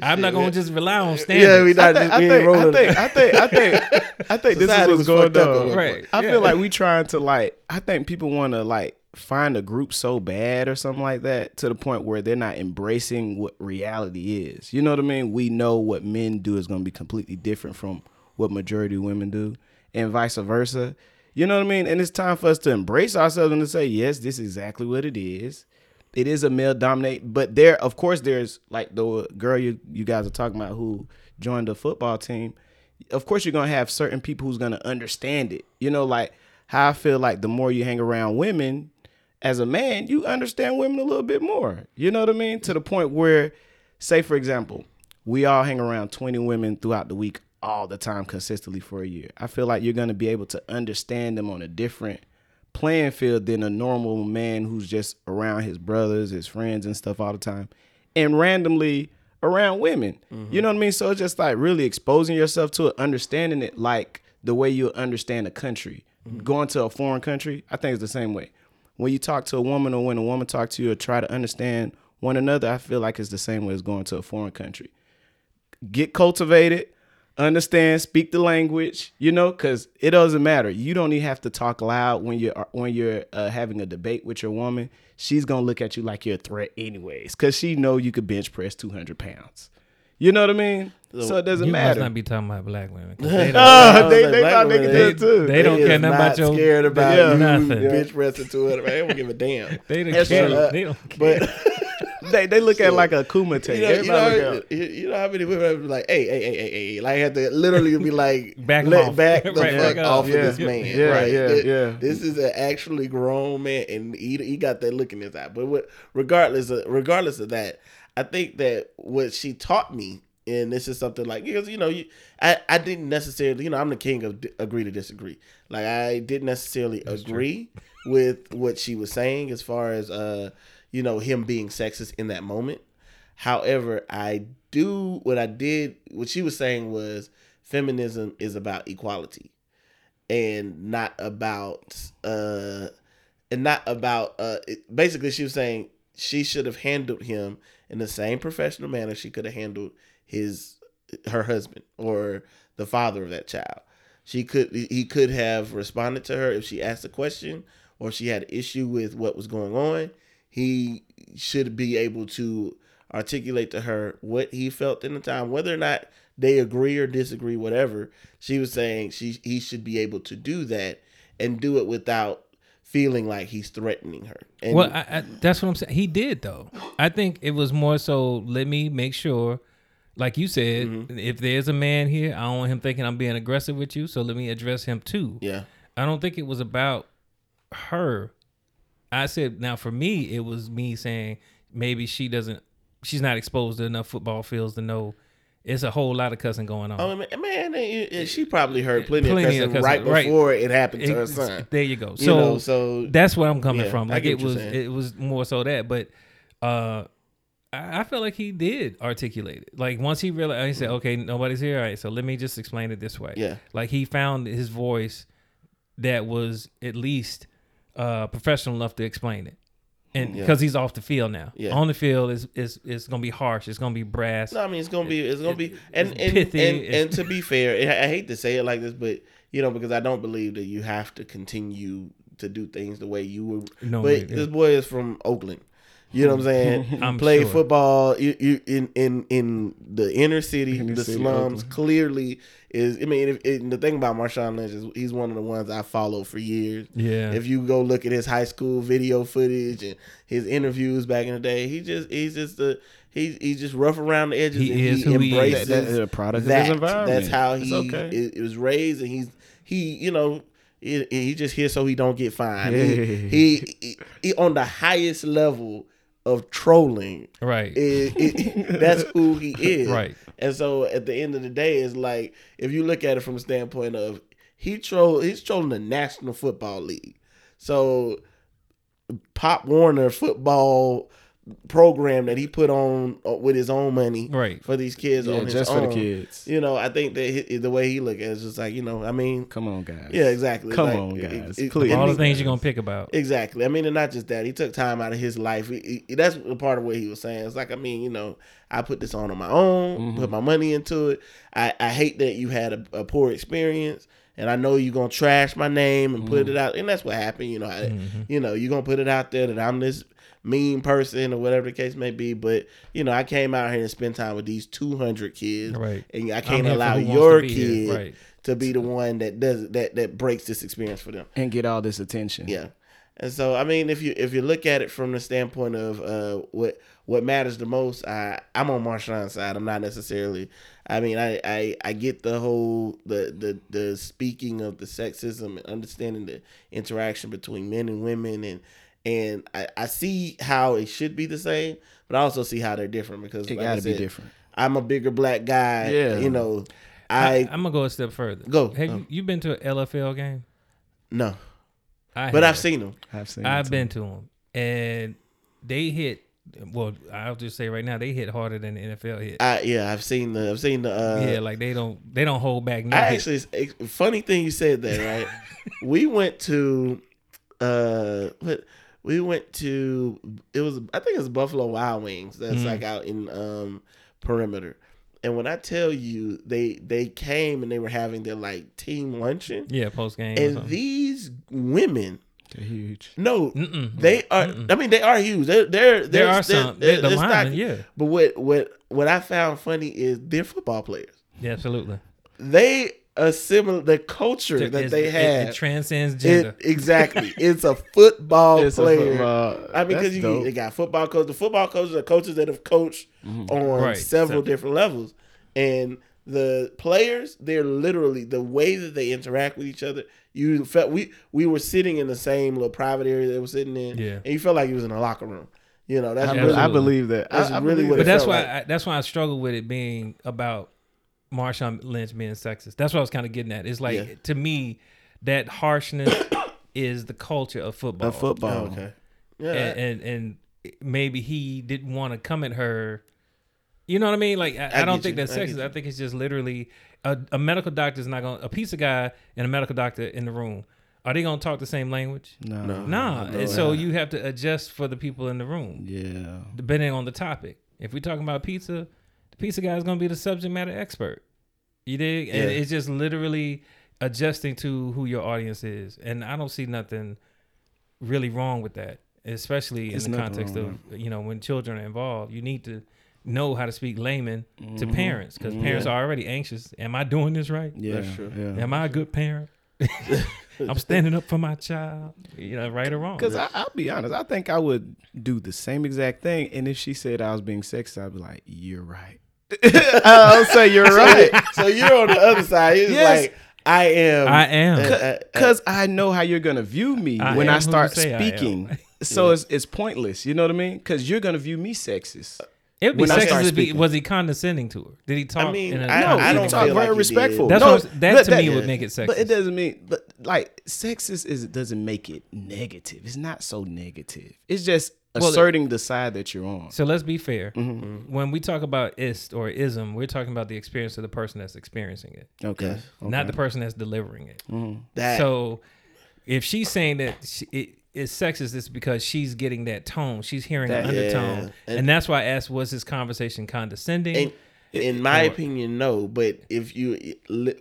So, I'm not gonna just rely on standards. Yeah, we I not think, just I we ain't think, I think, I think, I think, I think this is what's going fucked up at on. Right. I Yeah. feel like we trying to like. I think people want to like find a group so bad or something like that to the point where they're not embracing what reality is. You know what I mean? We know what men do is going to be completely different from what majority women do, and vice versa. You know what I mean? And it's time for us to embrace ourselves and to say, yes, this is exactly what it is. It is a male dominate, but there, of course, there's like the girl you you guys are talking about who joined the football team. Of course, you're gonna have certain people who's gonna understand it. You know, like how I feel like the more you hang around women, as a man, you understand women a little bit more. You know what I mean? To the point where, say for example, we all hang around 20 women throughout the week all the time consistently for a year. I feel like you're gonna be able to understand them on a different playing field than a normal man who's just around his brothers, his friends, and stuff all the time, and randomly around women. Mm-hmm. You know what I mean? So it's just like really exposing yourself to it, understanding it like the way you understand a country. Mm-hmm. Going to a foreign country, I think it's the same way. When you talk to a woman or when a woman talk to you or try to understand one another, I feel like it's the same way as going to a foreign country. Get cultivated, understand, speak the language, you know, because it doesn't matter. You don't even have to talk loud when you're when you're uh, having a debate with your woman. She's gonna look at you like you're a threat anyways, because she know you could bench press 200 pounds. You know what I mean? So it doesn't you must not be talking about black women. 'cause They don't, Oh, was they, like, they black they women, could do it too. they don't care nothing about your- scared about Yeah. you Nothing. bitch wrestling to it. They don't give a damn. they don't care. true. They don't care. But they they look at it like a kumite. You know, you, know, you, you know how many women have been like, hey, hey, hey, hey, hey, like have to literally be like, Back 'em let off. back the Right, fuck back off off. of this man, Yeah, right? yeah, Th- yeah. This is an actually grown man, and he he got that look in his eye. But what, regardless of regardless of that, I think that what she taught me, and this is something like because you know, you, I I didn't necessarily, you know, I'm the king of d- agree to disagree. Like I didn't necessarily agree with what she was saying as far as uh, you know, him being sexist in that moment. However, I do what I did. What she was saying was feminism is about equality, and not about uh, and not about uh. It, basically, she was saying she should have handled him in the same professional manner she could have handled his her husband or the father of that child. She could he could have responded to her if she asked a question or she had an issue with what was going on. He should be able to articulate to her what he felt in the time, whether or not they agree or disagree, whatever. She was saying she he should be able to do that and do it without feeling like he's threatening her. And Well, I, I, that's what I'm saying. He did though. I think it was more so. Let me make sure, like you said, Mm-hmm. if there's a man here, I don't want him thinking I'm being aggressive with you. So let me address him too. yeah, I don't think it was about her. I said now for me, it was me saying maybe she doesn't, she's not exposed to enough football fields to know it's a whole lot of cussing going on. oh man, man she probably heard plenty, Plenty of of cussing cussing, right right. before it happened to her son. There you go. So, You know, so that's where I'm coming Yeah, from. Like it was, it was more so that, but uh, I, I felt like he did articulate it. Like once he realized, he said, "Okay, nobody's here. All right, so let me just explain it this way." Mm-hmm. Yeah. Like he found his voice that was at least uh, professional enough to explain it. And Yeah. because he's off the field now, Yeah. on the field is is is gonna be harsh. It's gonna be brass. No, I mean it's gonna be it's gonna be and and, pithy, and, and to be fair, I hate to say it like this, but you know because I don't believe that you have to continue to do things the way you were. No, but yeah. this boy is from Oakland. You know what I'm saying? I'm Play sure. football you, you, in in in the inner city, Inner the city, slums. Oakland. Clearly, is I mean if, and the thing about Marshawn Lynch is he's one of the ones I follow for years. Yeah. If you go look at his high school video footage and his interviews back in the day, he just he's just the he's he's just rough around the edges. He and is who he is. embraces That- that's a product of that. his environment. That's how It's he okay. it, it was raised, and he's he you know. He, he just here so he don't get fined. He, Yeah. he, he, he on the highest level of trolling. right. It, it, that's who he is. Right. And so at the end of the day, it's like if you look at it from a standpoint of he troll, he's trolling the National Football League. So Pop Warner football program that he put on uh, with his own money Right. for these kids Yeah, on his just for the kids. You know, I think that he, the way he look at it is just like you know, I mean, Come on, guys. yeah, exactly. Come Like, on, guys. it- Please. All the things you're gonna pick about. Exactly. I mean, and not just that. He took time out of his life. He, he- that's a part of what he was saying. It's like, I mean, you know, I put this on on my own, Mm-hmm. put my money into it. I, I hate that you had a, a poor experience, and I know you're gonna trash my name and Mm-hmm. put it out. And that's what happened. You know, I, you know, you're gonna put it out there that I'm this mean person or whatever the case may be. But you know, I came out here and spent time with these 200 kids, Right. And I can't allow your to kid right. to be the one that does that that breaks this experience for them. And get all this attention. Yeah. And so I mean if you if you look at it from the standpoint of uh what what matters the most, I I'm on Marshawn's side. I'm not necessarily I mean I, I I get the whole the the the speaking of the sexism and understanding the interaction between men and women and and I, I see how it should be the same, but I also see how they're different because It like gotta be said, different. I'm a bigger black guy. Yeah. You know, I, I, am gonna go a step further. Go. Have Oh. you, you been to an LFL game? no. I But have. I've seen them. I've seen. I've it, been to them, and they hit. Well, I'll just say right now, they hit harder than the NFL hit. I yeah, I've seen the I've seen the uh yeah, like they don't they don't hold back. No I hit. actually, funny thing you said that, right? we went to, uh, what? We went to it was I think it's Buffalo Wild Wings. That's Mhm. like out in um perimeter. And when I tell you they they came and they were having their like team luncheon, yeah post game. and these women, They're huge. no, Mm-mm. they are. I mean, they are huge. They're they're, There they're are they're- some. they're- the they're linemen, stocky. yeah, But what what what I found funny is they're football players yeah, absolutely. they a similar the culture that they it- have. It, transcends gender. It, exactly. It's a football It's a player. football- I mean, because you dope. they got football coaches. The football coaches are coaches that have coached mm-hmm. on Right. several So- different levels, and the players they're literally the way that they interact with each other. You felt we we were sitting in the same little private area they were sitting in, Yeah. and you felt like you was in a locker room. You know, that's I, really I believe that. That's I, I really believe what that. But that's felt why like. I, that's why I struggle with it being about Marshawn Lynch being sexist. That's what I was kind of getting at. It's like Yeah. to me that harshness is the culture of football. of football. Oh, okay. Yeah, and, and and maybe he didn't want to come at her. You know what I mean? Like I, I I don't think you. that's I sexist. you. I think it's just literally a, a medical doctor is not going to a pizza guy and a medical doctor in the room. Are they going to talk the same language? No. No. Nah, no, and so you have to adjust for the people in the room, Yeah. depending on the topic. If we're talking about pizza, the pizza guy is going to be the subject matter expert. You dig? And it's just literally adjusting to who your audience is, and I don't see nothing really wrong with that, especially There's in the context wrong of you know when children are involved. You need to know how to speak layman to Mhm. parents because parents are already anxious. Am I doing this right? Yeah. That's true. Yeah. Am I a good parent? I'm standing up for my child. You know, right or wrong. Because I'll be honest, I think I would do the same exact thing. And if she said I was being sexist, I'd be like, "You're right." I'll say you're right so you're on the other side. It's Yes. like I am. I am. uh, uh, because I know how you're gonna view me I when I start you say I am. speaking. So it's it's pointless. You know what I mean? Because you're gonna view me sexist. it would be when sexist if he, was he condescending to her? Did he talk? I mean, in a I- No, I I don't don't talk very like respectful. That's no, what I'm- that look, to me would make it sexist. But it doesn't mean, but like sexist is doesn't make it negative. It's not so negative. It's just Well, asserting the side that you're on. So let's be fair. Mm-hmm. When we talk about ist or ism, we're talking about the experience of the person that's experiencing it, Okay, Yes. not the person that's delivering it. that. So if she's saying that she, it is sexist, it's because she's getting that tone. She's hearing That- an undertone. Yeah. And, And- that's why I asked, was this conversation condescending? in, in my opinion, no. But if you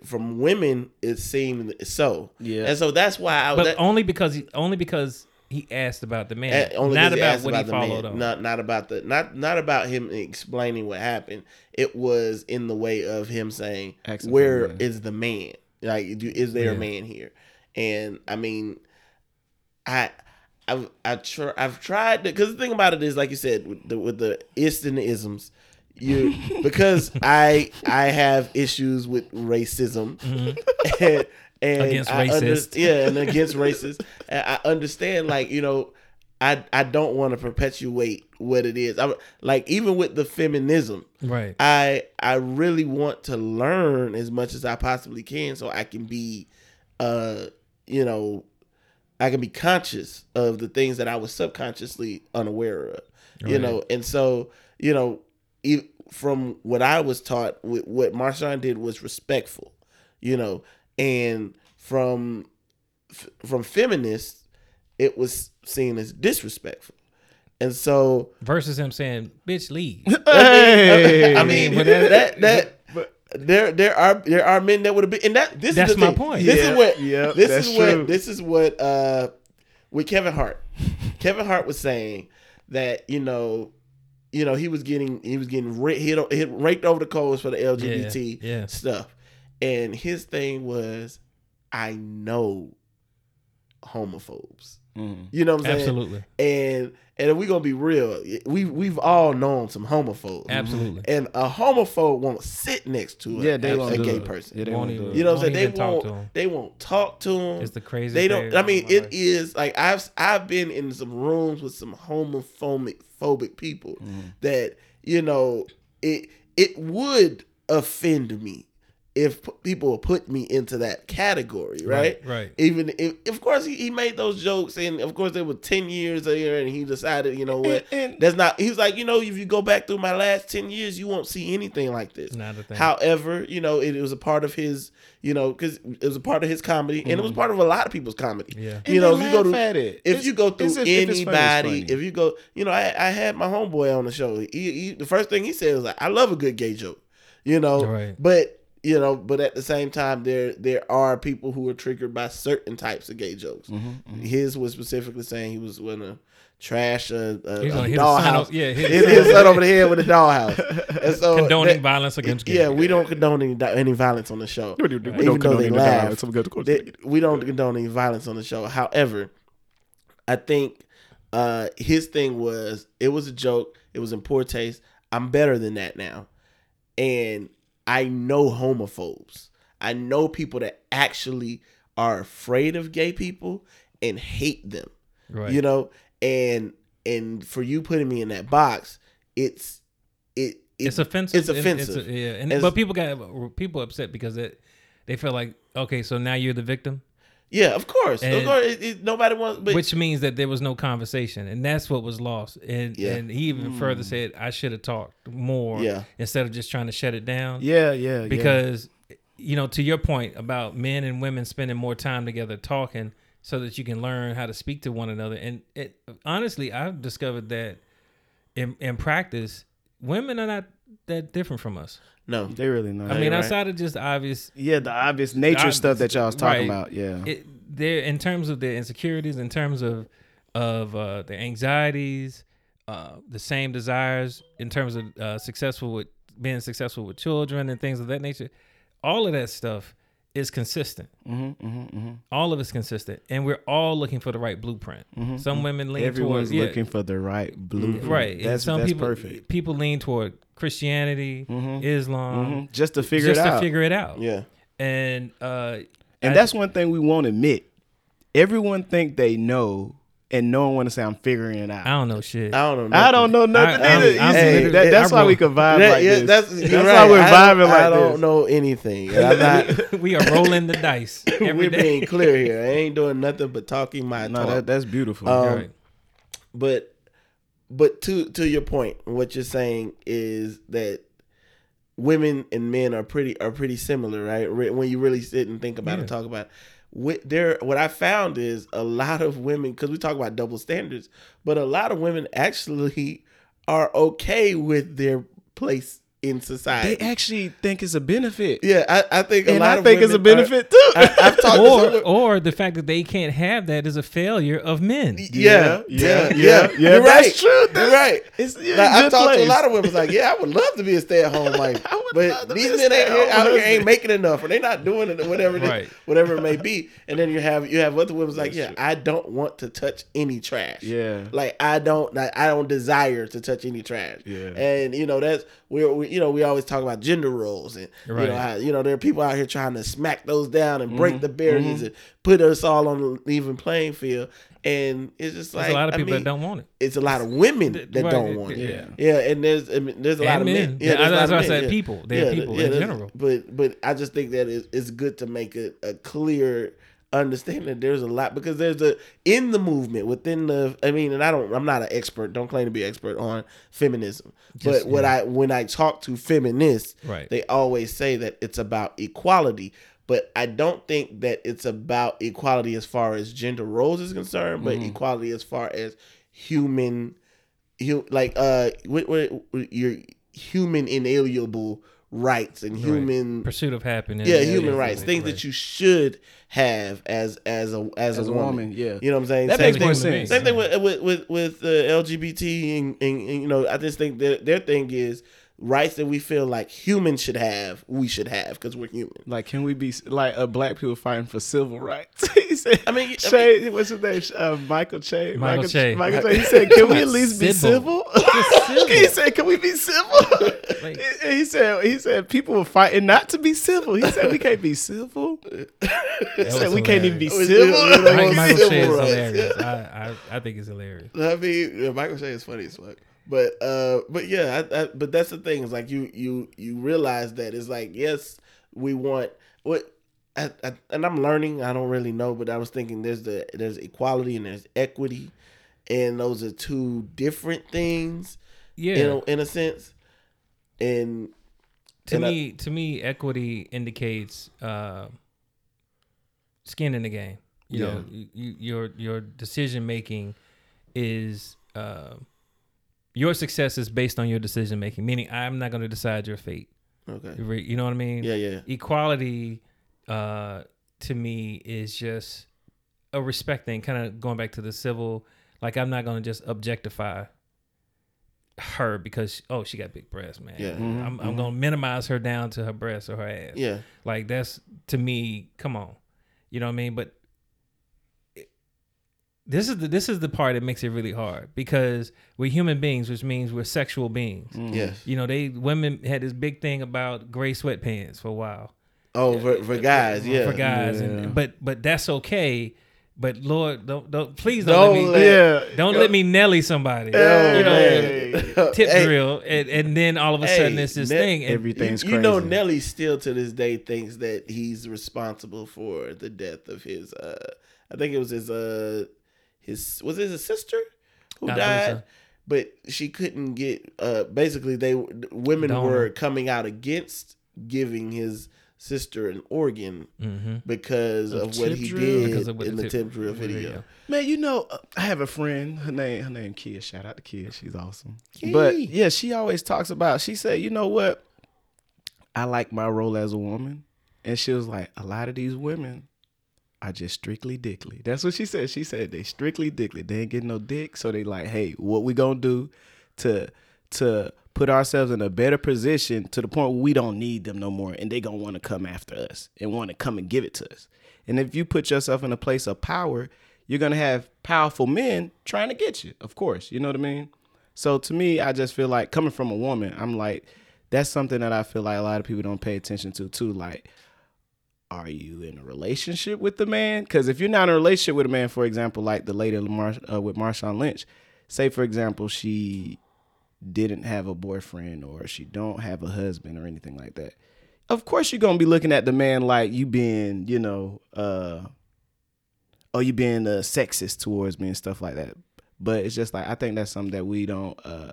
from women, it seemed so. Yeah. and so that's why I. but that, only because only because he asked about the man, only not 'cause about asked what he followed man. on. Not not about the not not about him explaining what happened. It was in the way of him saying, Asking for "Where the man. is the man? Like, do, is there a man here?" And I mean, I. I've I tr- I've tried because the thing about it is like you said with the with the ist and the isms, you because I I have issues with racism mm-hmm. and, and. Against I under- yeah, and against racist. And I understand, like you know, I I don't want to perpetuate what it is. I'm like even with the feminism, right. I I really want to learn as much as I possibly can, so I can be, uh, you know, I can be conscious of the things that I was subconsciously unaware of, you know, and so you know, e- from what I was taught, wh- what Marshawn did was respectful, you know, and from f- from feminists, it was seen as disrespectful, and so Versus him saying, "Bitch, leave." Hey, I mean, but that that, there there are there are men that would have been, and that this That's is my thing. point. This Yeah, is what yeah, this that's is what true. this is what uh with Kevin Hart. Kevin Hart was saying that you know. You know he was getting he was getting hit, hit raked over the coals for the LGBT Yeah, yeah. stuff, and his thing was, I know homophobes. Mhm. You know what I'm saying? Absolutely, And and if we gonna be real, we we've all known some homophobes. absolutely. And a homophobe won't sit next to a, Yeah, they a, a gay it. person. Yeah, they Won't won't do even- it. You know what I'm saying? They even talk won't. They won't talk to them. It's the craziest. They don't. thing I mean, my it life. is like I've I've been in some rooms with some homophobic phobic people Mm-hmm. that you know it it would offend me if p- people put me into that category, right? Right, right. Even if, of course, he, he made those jokes, and of course, there were ten years there, and he decided, you know what, And- and- that's not. He was like, you know, if you go back through my last ten years, you won't see anything like this. Not a thing. However, you know, it, was a part of his, you know, because it was a part of his comedy, and it was mm. part of a lot of people's comedy. Yeah. And You know, if you go laugh to at it. if It's- you go through it's if- if it's funny, it's anybody, funny. if you go, you know, I, I had my homeboy on the show. He, he, the first thing he said was like, "I love a good gay joke," you know. Right. But you know, but at the same time, there there are people who are triggered by certain types of gay jokes. Mm-hmm, His was specifically saying he was in a trash a, a, a gonna hit dollhouse. yeah, hit hit his his son over the head with a dollhouse. And so condoning that- violence against gay. Yeah, kids. we don't condone any, any violence on the show. We don't- we don't condone any laugh, violence, so we go to court. they- we don't condone any violence on the show. However, I think uh, his thing was it was a joke. It was in poor taste. I'm better than that now, and I know homophobes. I know people that actually are afraid of gay people and hate them. Right. You know, and and for you putting me in that box, it's it, it it's offensive. It's offensive. a- yeah, and It's- but people got people upset because it, they feel like okay, so now you're the victim, yeah, of course, of course. It, it, nobody wants, but which means that there was no conversation, and that's what was lost. And Yeah. and he even hmm. further said I should have talked more, Yeah. instead of just trying to shut it down. Yeah, yeah, yeah. because you know to your point about men and women spending more time together talking so that you can learn how to speak to one another and it honestly i've discovered that in in practice women are not that different from us no, they really not. i mean right. outside of just obvious yeah, the obvious nature obvious- stuff that y'all was talking right. about. Yeah, it they're in terms of their insecurities in terms of of uh their anxieties uh the same desires in terms of uh successful with being successful with children and things of that nature all of that stuff is consistent mm-hmm, mm-hmm, mm-hmm. all of it's consistent and we're all looking for the right blueprint some women lean Everyone's towards yeah, looking for the right blueprint. right and That's some that's people perfect. people lean toward christianity islam Mhm. Just to figure it out. just it to out. figure it out yeah, and uh and I- that's one thing we won't admit. Everyone think they know, and no one want to say I'm figuring it out. i don't know shit I don't know. I don't know nothing I- I'm- either. I'm see, literally- that- that's I why we wrote- can vibe That- like yeah, this. That's, That's, you're why we're vibing don't, like I don't know anything. I'm not. we are rolling the dice every we're day. being clear here. I ain't doing nothing but talking my No, talk. that, that's beautiful. Um, Right. but but to to your point, what you're saying is that women and men are pretty are pretty similar, right? When you really sit and think about Yeah. it, talk about it. What there, what I found is a lot of women because we talk about double standards, but a lot of women actually are okay with their place in society. they actually think it's a benefit, yeah, I, I think a and lot I of think it's a women are- benefit too. I, I've talked to some or or the fact that they can't have that is a failure of men. yeah, Yeah, yeah, yeah, yeah, yeah, yeah, You're that's right. true. You're That's- right. It's yeah, Like, I've good talked to a lot of women like, yeah, I would love to be a stay at home wife, but love to be these men ain't here, out here ain't making enough, or they're not doing it, or whatever, it is, Right. whatever it may be. And then you have you have other women like, yeah, I don't want to touch any trash. Yeah. like I don't, like, I don't desire to touch any trash. Yeah. and you know that's we're we, you know we always talk about gender roles and you know how you know there are people out here trying to smack those down and Mm-hmm. break the barriers and put us all on an even playing field. And it's just like There's a lot of I people mean, that don't want it. it's a lot of women that Right, don't want it. yeah. Yeah, and there's I mean, there's a lot And of men. men. Yeah, there's a that's lot why I of said men, people. They're people in general. But but I just think that it's, it's good to make a, a clear understanding that there's a lot because there's a in the movement within the I mean, and I don't I'm not an expert. Don't claim to be expert on feminism. Just- but what I when I talk to feminists, Right. they always say that it's about equality. But I don't think that it's about equality as far as gender roles is concerned, but equality as far as human, hu- like uh, your human inalienable rights and human, Pursuit of happiness. yeah, human rights, things that you should have as as a as, As a, a woman. woman, yeah. you know what I'm saying. That Same makes more thing- sense. Same thing with with with, with uh, LGBT and, and, and you know, I just think their their thing is rights that we feel like humans should have, we should have because we're human. Like, can we be like uh, black people fighting for civil rights? he said. I mean, I Che, what's his name? Uh, Michael Che. Michael Che. Michael Che. He said, "Can we at least be Civil. civil?" he said, "Can we be civil?" Like- he he said, "He said people were fighting not to be civil." He said, "We can't be civil." He said, "We can't even be civil." We don't Mike, want Michael Che is hilarious. I, I I think it's hilarious. I mean, Michael Che is funny as fuck. But uh, but yeah, I, I, but that's the thing. Is like you you you realize that it's like yes, we want what. I, I, and I'm learning. I don't really know, but I was thinking there's the there's equality and there's equity, and those are two different things. Yeah. in a, in a sense. And to and I- me, to me, equity indicates uh, skin in the game. You know, you, you, your your decision making is uh, your success is based on your decision making. Meaning, I'm not going to decide your fate. okay, You know what I mean? yeah, yeah, Equality uh, to me is just a respect thing. Kind of going back to the civil, Like I'm not gonna just objectify her because oh she got big breasts, man. Yeah. Mhm, I'm, I'm mhm. gonna minimize her down to her breasts or her ass. Yeah. Like that's to me, come on. You know what I mean? But it- this is the this is the part that makes it really hard because we're human beings, which means we're sexual beings. Mm. Yes. You know, they women had this big thing about gray sweatpants for a while. Oh, for, for guys, yeah. For guys. Yeah. And but but that's okay. But Lord, don't don't please don't, Don't let me let- Yeah. don't let me Nelly somebody. Hey, you know, Hey. tip Hey, drill, and, and then all of a Hey, sudden it's this Ne- thing. And Everything's you, crazy. you know, Nelly still to this day thinks that he's responsible for the death of his. uh I think it was his. uh His was it his sister who I died, so. but she couldn't get. uh Basically, they women Donor. were coming out against giving his sister an organ Mhm. because Of of what tip he did of what in the the tip- tip drill video. Man, you know, uh, I have a friend. Her name, her name, Kia. Shout out to Kia. She's awesome. Kia. But yeah, she always talks about. She said, you know what? I like my role as a woman, and she was like, a lot of these women are just strictly dickly. That's what she said. She said they strictly dickly. They ain't getting no dick, so they like, hey, what we gonna do to to put ourselves in a better position to the point where we don't need them no more, and they gonna want to come after us and want to come and give it to us. And if you put yourself in a place of power, you're gonna have powerful men trying to get you. Of course, you know what I mean. So to me, I just feel like coming from a woman, I'm like, that's something that I feel like a lot of people don't pay attention to too. Like, are you in a relationship with the man? Because if you're not in a relationship with a man, for example, like the lady uh, with Marshawn Lynch, say for example she didn't have a boyfriend or she don't have a husband or anything like that. Of course, you're gonna be looking at the man like you being, you know, uh, or you being uh, sexist towards me and stuff like that. But it's just like I think that's something that we don't uh,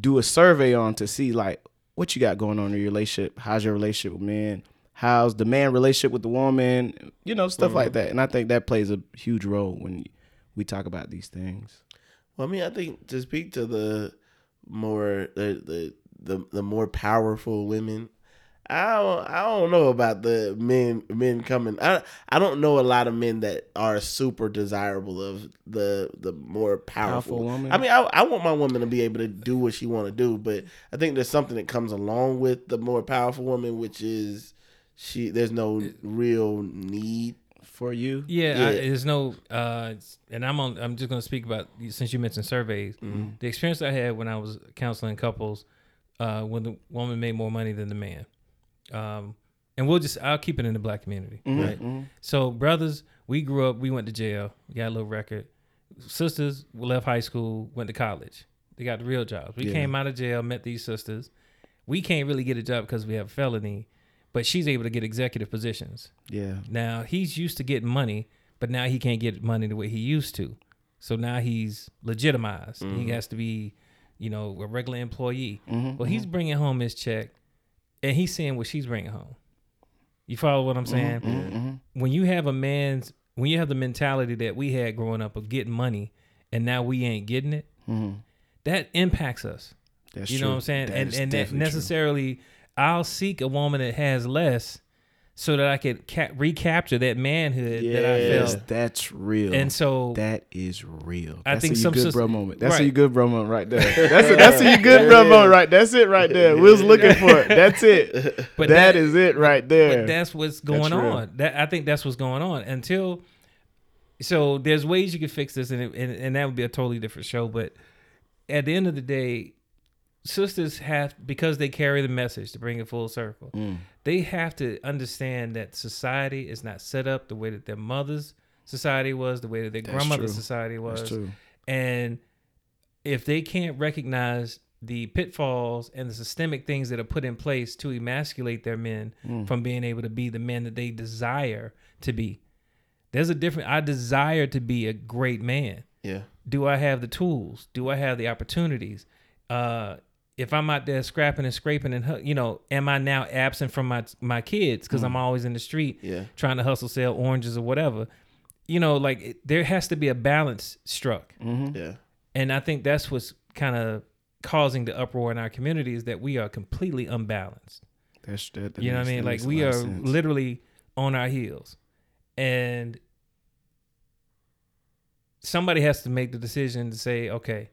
do a survey on to see like what you got going on in your relationship. How's your relationship with men? How's the man relationship with the woman? You know, stuff like mm-hmm. that. And I think that plays a huge role when we talk about these things. Well, I mean, I think to speak to the more the the the, the more powerful women, I don't I don't know about the men men coming. I I don't know a lot of men that are super desirable of the the more powerful, Powerful woman? I mean, I I want my woman to be able to do what she want to do, but I think there's something that comes along with the more powerful woman, which is she. There's no real need. For you, Yeah, I, there's no, uh, and I'm on. I'm just going to speak about since you mentioned surveys. Mm-hmm. The experience I had when I was counseling couples, uh, when the woman made more money than the man, um, and we'll just I'll keep it in the black community, Mm-hmm. right? So brothers, we grew up, we went to jail, we got a little record. Sisters left high school, went to college. They got the real jobs. We Yeah. came out of jail, met these sisters. We can't really get a job because we have a felony, but she's able to get executive positions. yeah, Now he's used to getting money, but now he can't get money the way he used to. So now he's legitimized. He mm-hmm. has to be, you know, a regular employee. Mm-hmm, well, he's mm-hmm. bringing home his check, and he's seeing what she's bringing home. You follow what I'm saying? When you have a man's, when you have the mentality that we had growing up of getting money, and now we ain't getting it, that impacts us. that's You true. know what I'm saying? That and and that necessarily true. Necessarily, I'll seek a woman that has less, so that I could ca- recapture that manhood that I felt. that's real. And so, that is real. I That's think a you some good sis- bro moment. That's Right. a you good bro moment right there. That's a, that's a you good bro moment right. That's it right there. We was looking for it. That's it. but that that is it right there. But that's what's going That's on. That I think that's what's going on until. So there's ways you can fix this, and, it, and and that would be a totally different show. But at the end of the day, sisters have because they carry the message to bring it full circle. Mm. They have to understand that society is not set up the way that their mother's society was, the way that their That's grandmother's true. society was. And if they can't recognize the pitfalls and the systemic things that are put in place to emasculate their men Mm. from being able to be the men that they desire to be. There's a different I desire to be a great man. Yeah. Do I have the tools? Do I have the opportunities? Uh if I'm out there scrapping and scraping and you know, am I now absent from my my kids because I'm always in the street Yeah. trying to hustle sell oranges or whatever? You know, like it, there has to be a balance struck. Mm-hmm. Yeah. And I think that's what's kind of causing the uproar in our community is that we are completely unbalanced. That's that. that you know what I mean? Like we are sense. literally on our heels. And somebody has to make the decision to say, okay,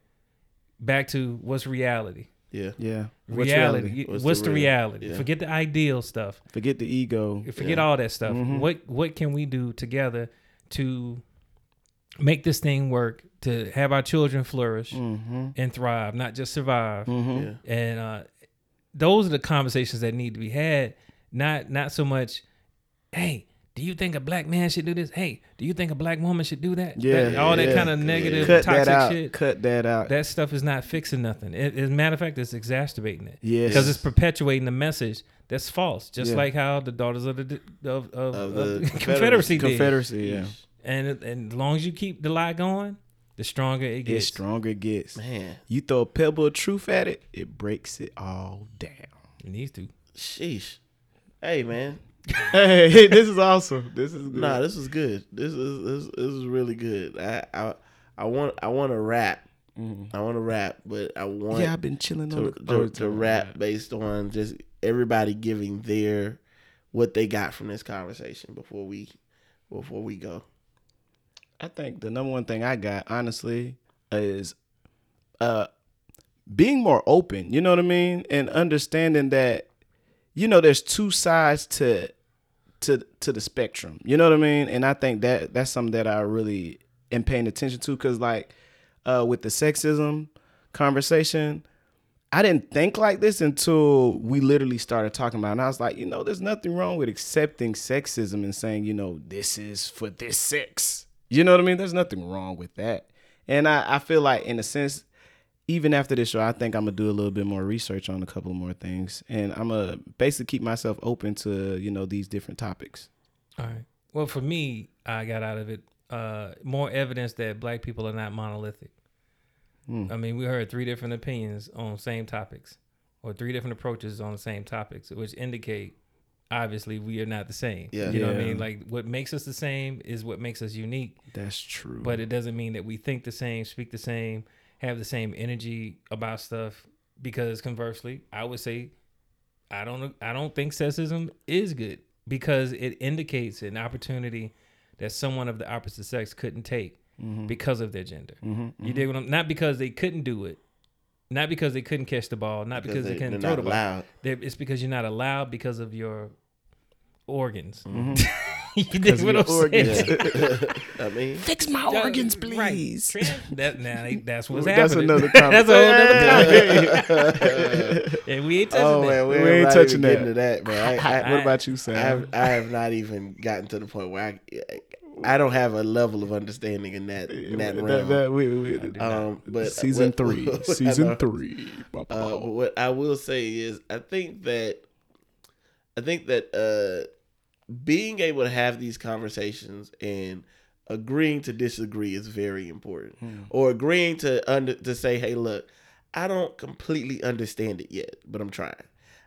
back to what's reality. Yeah. Yeah. What's reality. What's What's, the the, real- reality? yeah. Forget the ideal stuff. Forget the ego. Forget Yeah. all that stuff. Mhm. What what can we do together to make this thing work? To have our children flourish Mm-hmm. and thrive, not just survive. Mm-hmm. Yeah. And uh, those are the conversations that need to be had. Not not so much, hey, do you think a black man should do this? Hey, do you think a black woman should do that? Yeah, That- all that yeah. kind of negative, Cut toxic that out. shit. Cut that out. That stuff is not fixing nothing. It, as a matter of fact, it's exacerbating it yes. because it's perpetuating the message that's false. Just Yeah. like how the daughters of the of, of, Of of the the Confederacy did. Confederacy. Yeah. And and as long as you keep the lie going, the stronger it It gets. stronger it gets. Man, You throw a pebble of truth at it, it breaks it all down. It needs to. sheesh. Hey, man. Hey, this is awesome. This is good. Nah, this is good. This is this, this is really good. I I, I want I want to rap. I want to rap, but I want yeah, I've been chilling on to, the to, to time. rap based on just everybody giving their what they got from this conversation before we before we go. I think the number one thing I got, honestly, is uh being more open. You know what I mean, and understanding that you know there's two sides to to to the spectrum. You know what I mean, and I think that that's something that I really am paying attention to because like uh with the sexism conversation. I didn't think like this until we literally started talking about it. And I was like, you know, there's nothing wrong with accepting sexism and saying, you know, this is for this sex. You know what I mean? There's nothing wrong with that. And I, I feel like, in a sense, even after this show, I think I'm going to do a little bit more research on a couple more things. And I'm going to basically keep myself open to, you know, these different topics. All right. Well, for me, I got out of it uh, more evidence that black people are not monolithic. Hmm. I mean, we heard three different opinions on same topics, or three different approaches on the same topics, which indicate obviously we are not the same. Yeah. You know what I mean? Like what makes us the same is what makes us unique, That's true. but it doesn't mean that we think the same, speak the same, have the same energy about stuff. Because conversely, I would say I don't I don't think sexism is good because it indicates an opportunity that someone of the opposite sex couldn't take Mm-hmm. because of their gender. You dig what I'm not because they couldn't do it, not because they couldn't catch the ball, not because, they, they, couldn't throw the ball. allowed. They- It's because you're not allowed because of your organs. Mm-hmm. you dig what I'm saying? I mean, Fix my Yeah, organs, right. please. Trans- That now they- that's what's That's happening. another that's a whole other topic. and we ain't touching oh that. man, We we're ain't not touching even that. getting to that, man. I, I, what about you, Sam? I have, I have not even gotten to the point where I, I don't have a level of understanding in that in that That- realm. that- we- we- um, but season what- three. what I Season know- three. Uh, but what I will say is, I think that, I think that uh, being able to have these conversations and agreeing to disagree is very important, hmm. or agreeing to under to say, hey, look, I don't completely understand it yet, but I'm trying.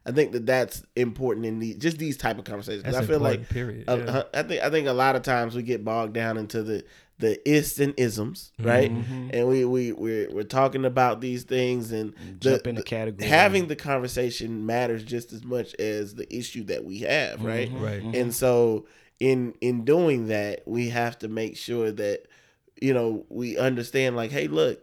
I think that that's important in the just these type of conversations. That's I feel like period, yeah. uh, I think I think a lot of times we get bogged down into the the ists and isms, right? Mm-hmm. And we we we're, we're talking about these things and the- Jump in the the- category. Having the conversation matters just as much as the issue that we have, right? Right. And so in in doing that, we have to make sure that you know we understand like, hey, look,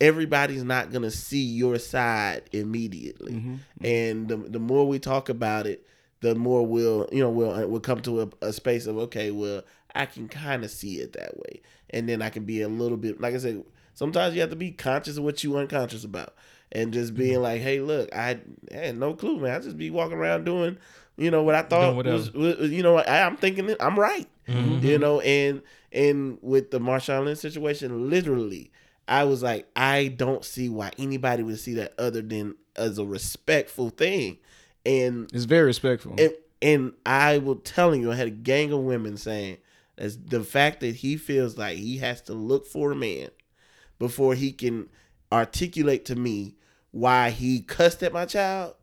everybody's not gonna see your side immediately, Mm-hmm. and the the more we talk about it, the more we'll you know we'll we'll come to a, a space of okay, well, I can kind of see it that way, and then I can be a little bit like I said. Sometimes you have to be conscious of what you unconscious about, and just Mm-hmm. being like, hey, look, I, I had no clue, man. I just be walking around doing, you know, what I thought was, was, you know, I, I'm thinking it, I'm right, Mm-hmm. you know, and and with the Marshawn Lynch situation, literally, I was like, I don't see why anybody would see that other than as a respectful thing, and It's very respectful. and and I will telling you, I had a gang of women saying that's the fact that he feels like he has to look for a man before he can articulate to me why he cussed at my child,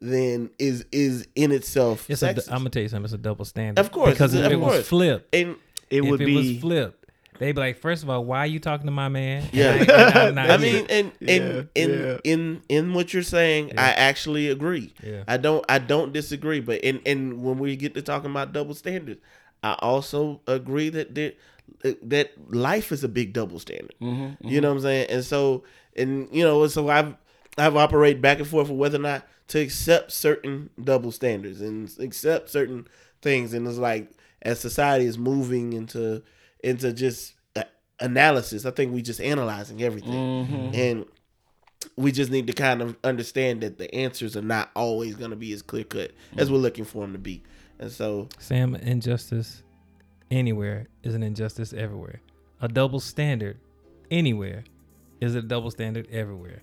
then is is in itself It's a, sexist. I'm gonna tell you something. It's a double standard. Of course, because if of it was flipped, and it if would it be was flipped, they'd be like, first of all, why are you talking to my man? And Yeah. I, ain't- I'm not I mean, and Yeah, and in yeah. in in what you're saying, I actually agree. Yeah. I don't I don't disagree. But in and when we get to talking about double standards, I also agree that there, that life is a big double standard. Mm-hmm, You know what I'm saying? And so, and you know, so I've I've operated back and forth for whether or not to accept certain double standards and accept certain things. And it's like as society is moving into into just analysis, I think we just analyzing everything, Mm-hmm. and we just need to kind of understand that the answers are not always going to be as clear cut as we're looking for them to be. And so, Sam, injustice anywhere is an injustice everywhere. A double standard anywhere is a double standard everywhere.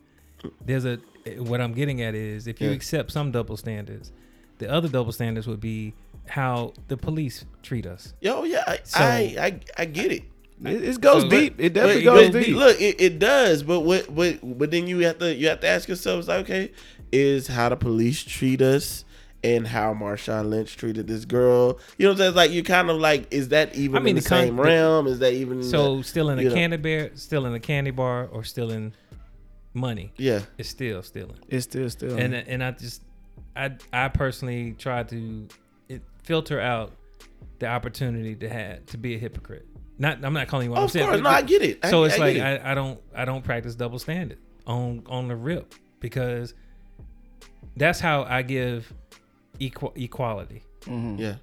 There's a what I'm getting at is if you Yeah. accept some double standards, the other double standards would be how the police treat us. yo, yeah, I So- I, I, I get it. It, it goes So- deep. It definitely But- goes but deep. Look, it, it does, but what, but, but then you have to, you have to ask yourself, like, okay, is how the police treat us and how Marshawn Lynch treated this girl. You know what I'm saying? It's like you're kind of like, is that even I mean, in the, the con- same the- realm? Is that even? So the- still in you a know. candy bear, still in a candy bar, or still in money. yeah, It's still stealing. It's still stealing. and and I just I I personally try to it, filter out the opportunity to have to be a hypocrite. Not I'm not calling you what I'm of saying. course, no, I get it. I- so it's I like it. I, I don't I don't practice double standard on on the rip because that's how I give equal equality mm-hmm. yeah,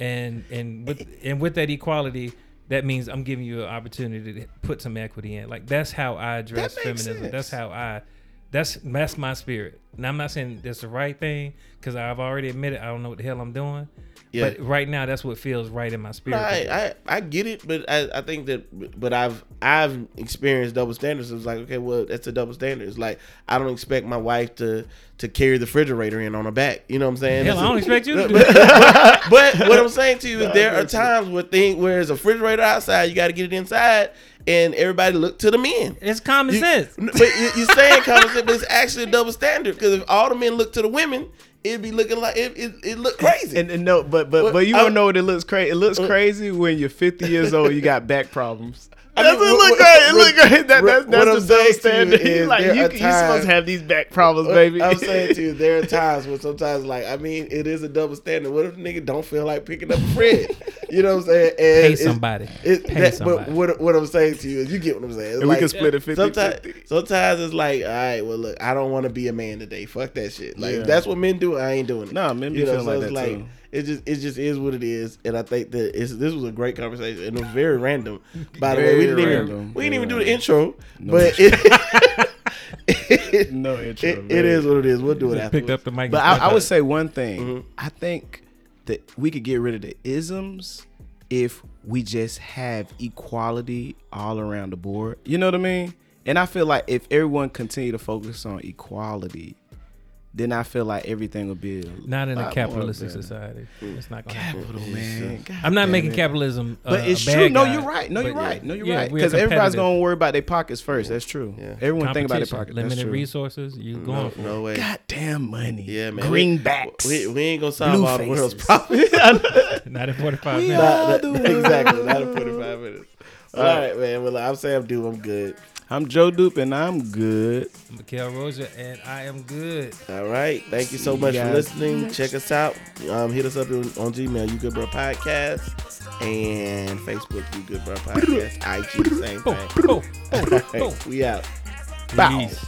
and and with and with that equality that means I'm giving you an opportunity to put some equity in. Like that's how I address That feminism. sense. That's how I that's that's my spirit. And I'm not saying that's the right thing because I've already admitted I don't know what the hell I'm doing. Yeah. But right now that's what feels right in my No, spirit. I, I I get it, but I, I think that but I've I've experienced double standards. It's like okay, well that's a double standard. It's like I don't expect my wife to to carry the refrigerator in on her back. You know what I'm saying? hell, I don't It's- expect you to do but, that. but, but what I'm saying to you is there are times where thing where there's a refrigerator outside, you got to get it inside, and everybody look to the men. It's common You- sense. But you- you're saying common sense, but it's actually a double standard because if all the men look to the women, it'd be looking like it it, it look crazy. and, and no, but but Well, but you I- don't know what it looks crazy. It looks Uh, crazy when you're 50 years old. You got back problems. I That's mean, what it what- look great. It look great. That, what- that's what I'm the double saying to you standard. is like you, are supposed to have these back problems, baby. I'm saying to you, there are times where sometimes, like, I mean, it is a double standard. What if the nigga don't feel like picking up a friend? You know what I'm saying? And Pay somebody. It, Pay that, somebody. but what, what I'm saying to you is, you get what I'm saying. It's and we can split it 50 Sometimes, sometimes it's like, all right, well, look, I don't want to be a man today. Fuck that shit. Like, Yeah. if that's what men do, I ain't doing it. Nah, men be you know, feeling so like it's that, too. It just, it just is what it is, and I think that it's, this was a great conversation, and it was very random. By the way, we didn't even, we didn't Very even do the intro, No but it, it, No intro, it, it is what it is. We'll do it Just after. picked up the mic. But I, I would say one thing. Mhm. I think that we could get rid of the isms if we just have equality all around the board. You know what I mean? And I feel like if everyone continue to focus on equality, then I feel like everything will be a not in a more capitalistic society. It's not going to happen. Capital man. God I'm not making it. capitalism. Uh, But a it's bad true. No, guy, you're right. No, you're yeah. right. No, you're Yeah, right. Because everybody's gonna worry about their pockets first. That's true. Yeah. Everyone think about their Competition, pocket. That's limited true. resources. You going No, for no way. Goddamn money. Yeah, man. Greenbacks. We, we ain't gonna solve Blue all the world's problems. Not in 45 We minutes. are- Not- the world. exactly. Not in 45 minutes. All right, man. Well, I'm Sam Dude. I'm good. I'm Joe Dupe and I'm good. Mikhail Roja, and I am good. All right. Thank you so much for listening. Check us out. Um, hit us up on, on Gmail, You Good Bro Podcast, and Facebook, You Good Bro Podcast. IG, same Boom, thing. boom, boom, All boom. right, we out. Bow. Peace.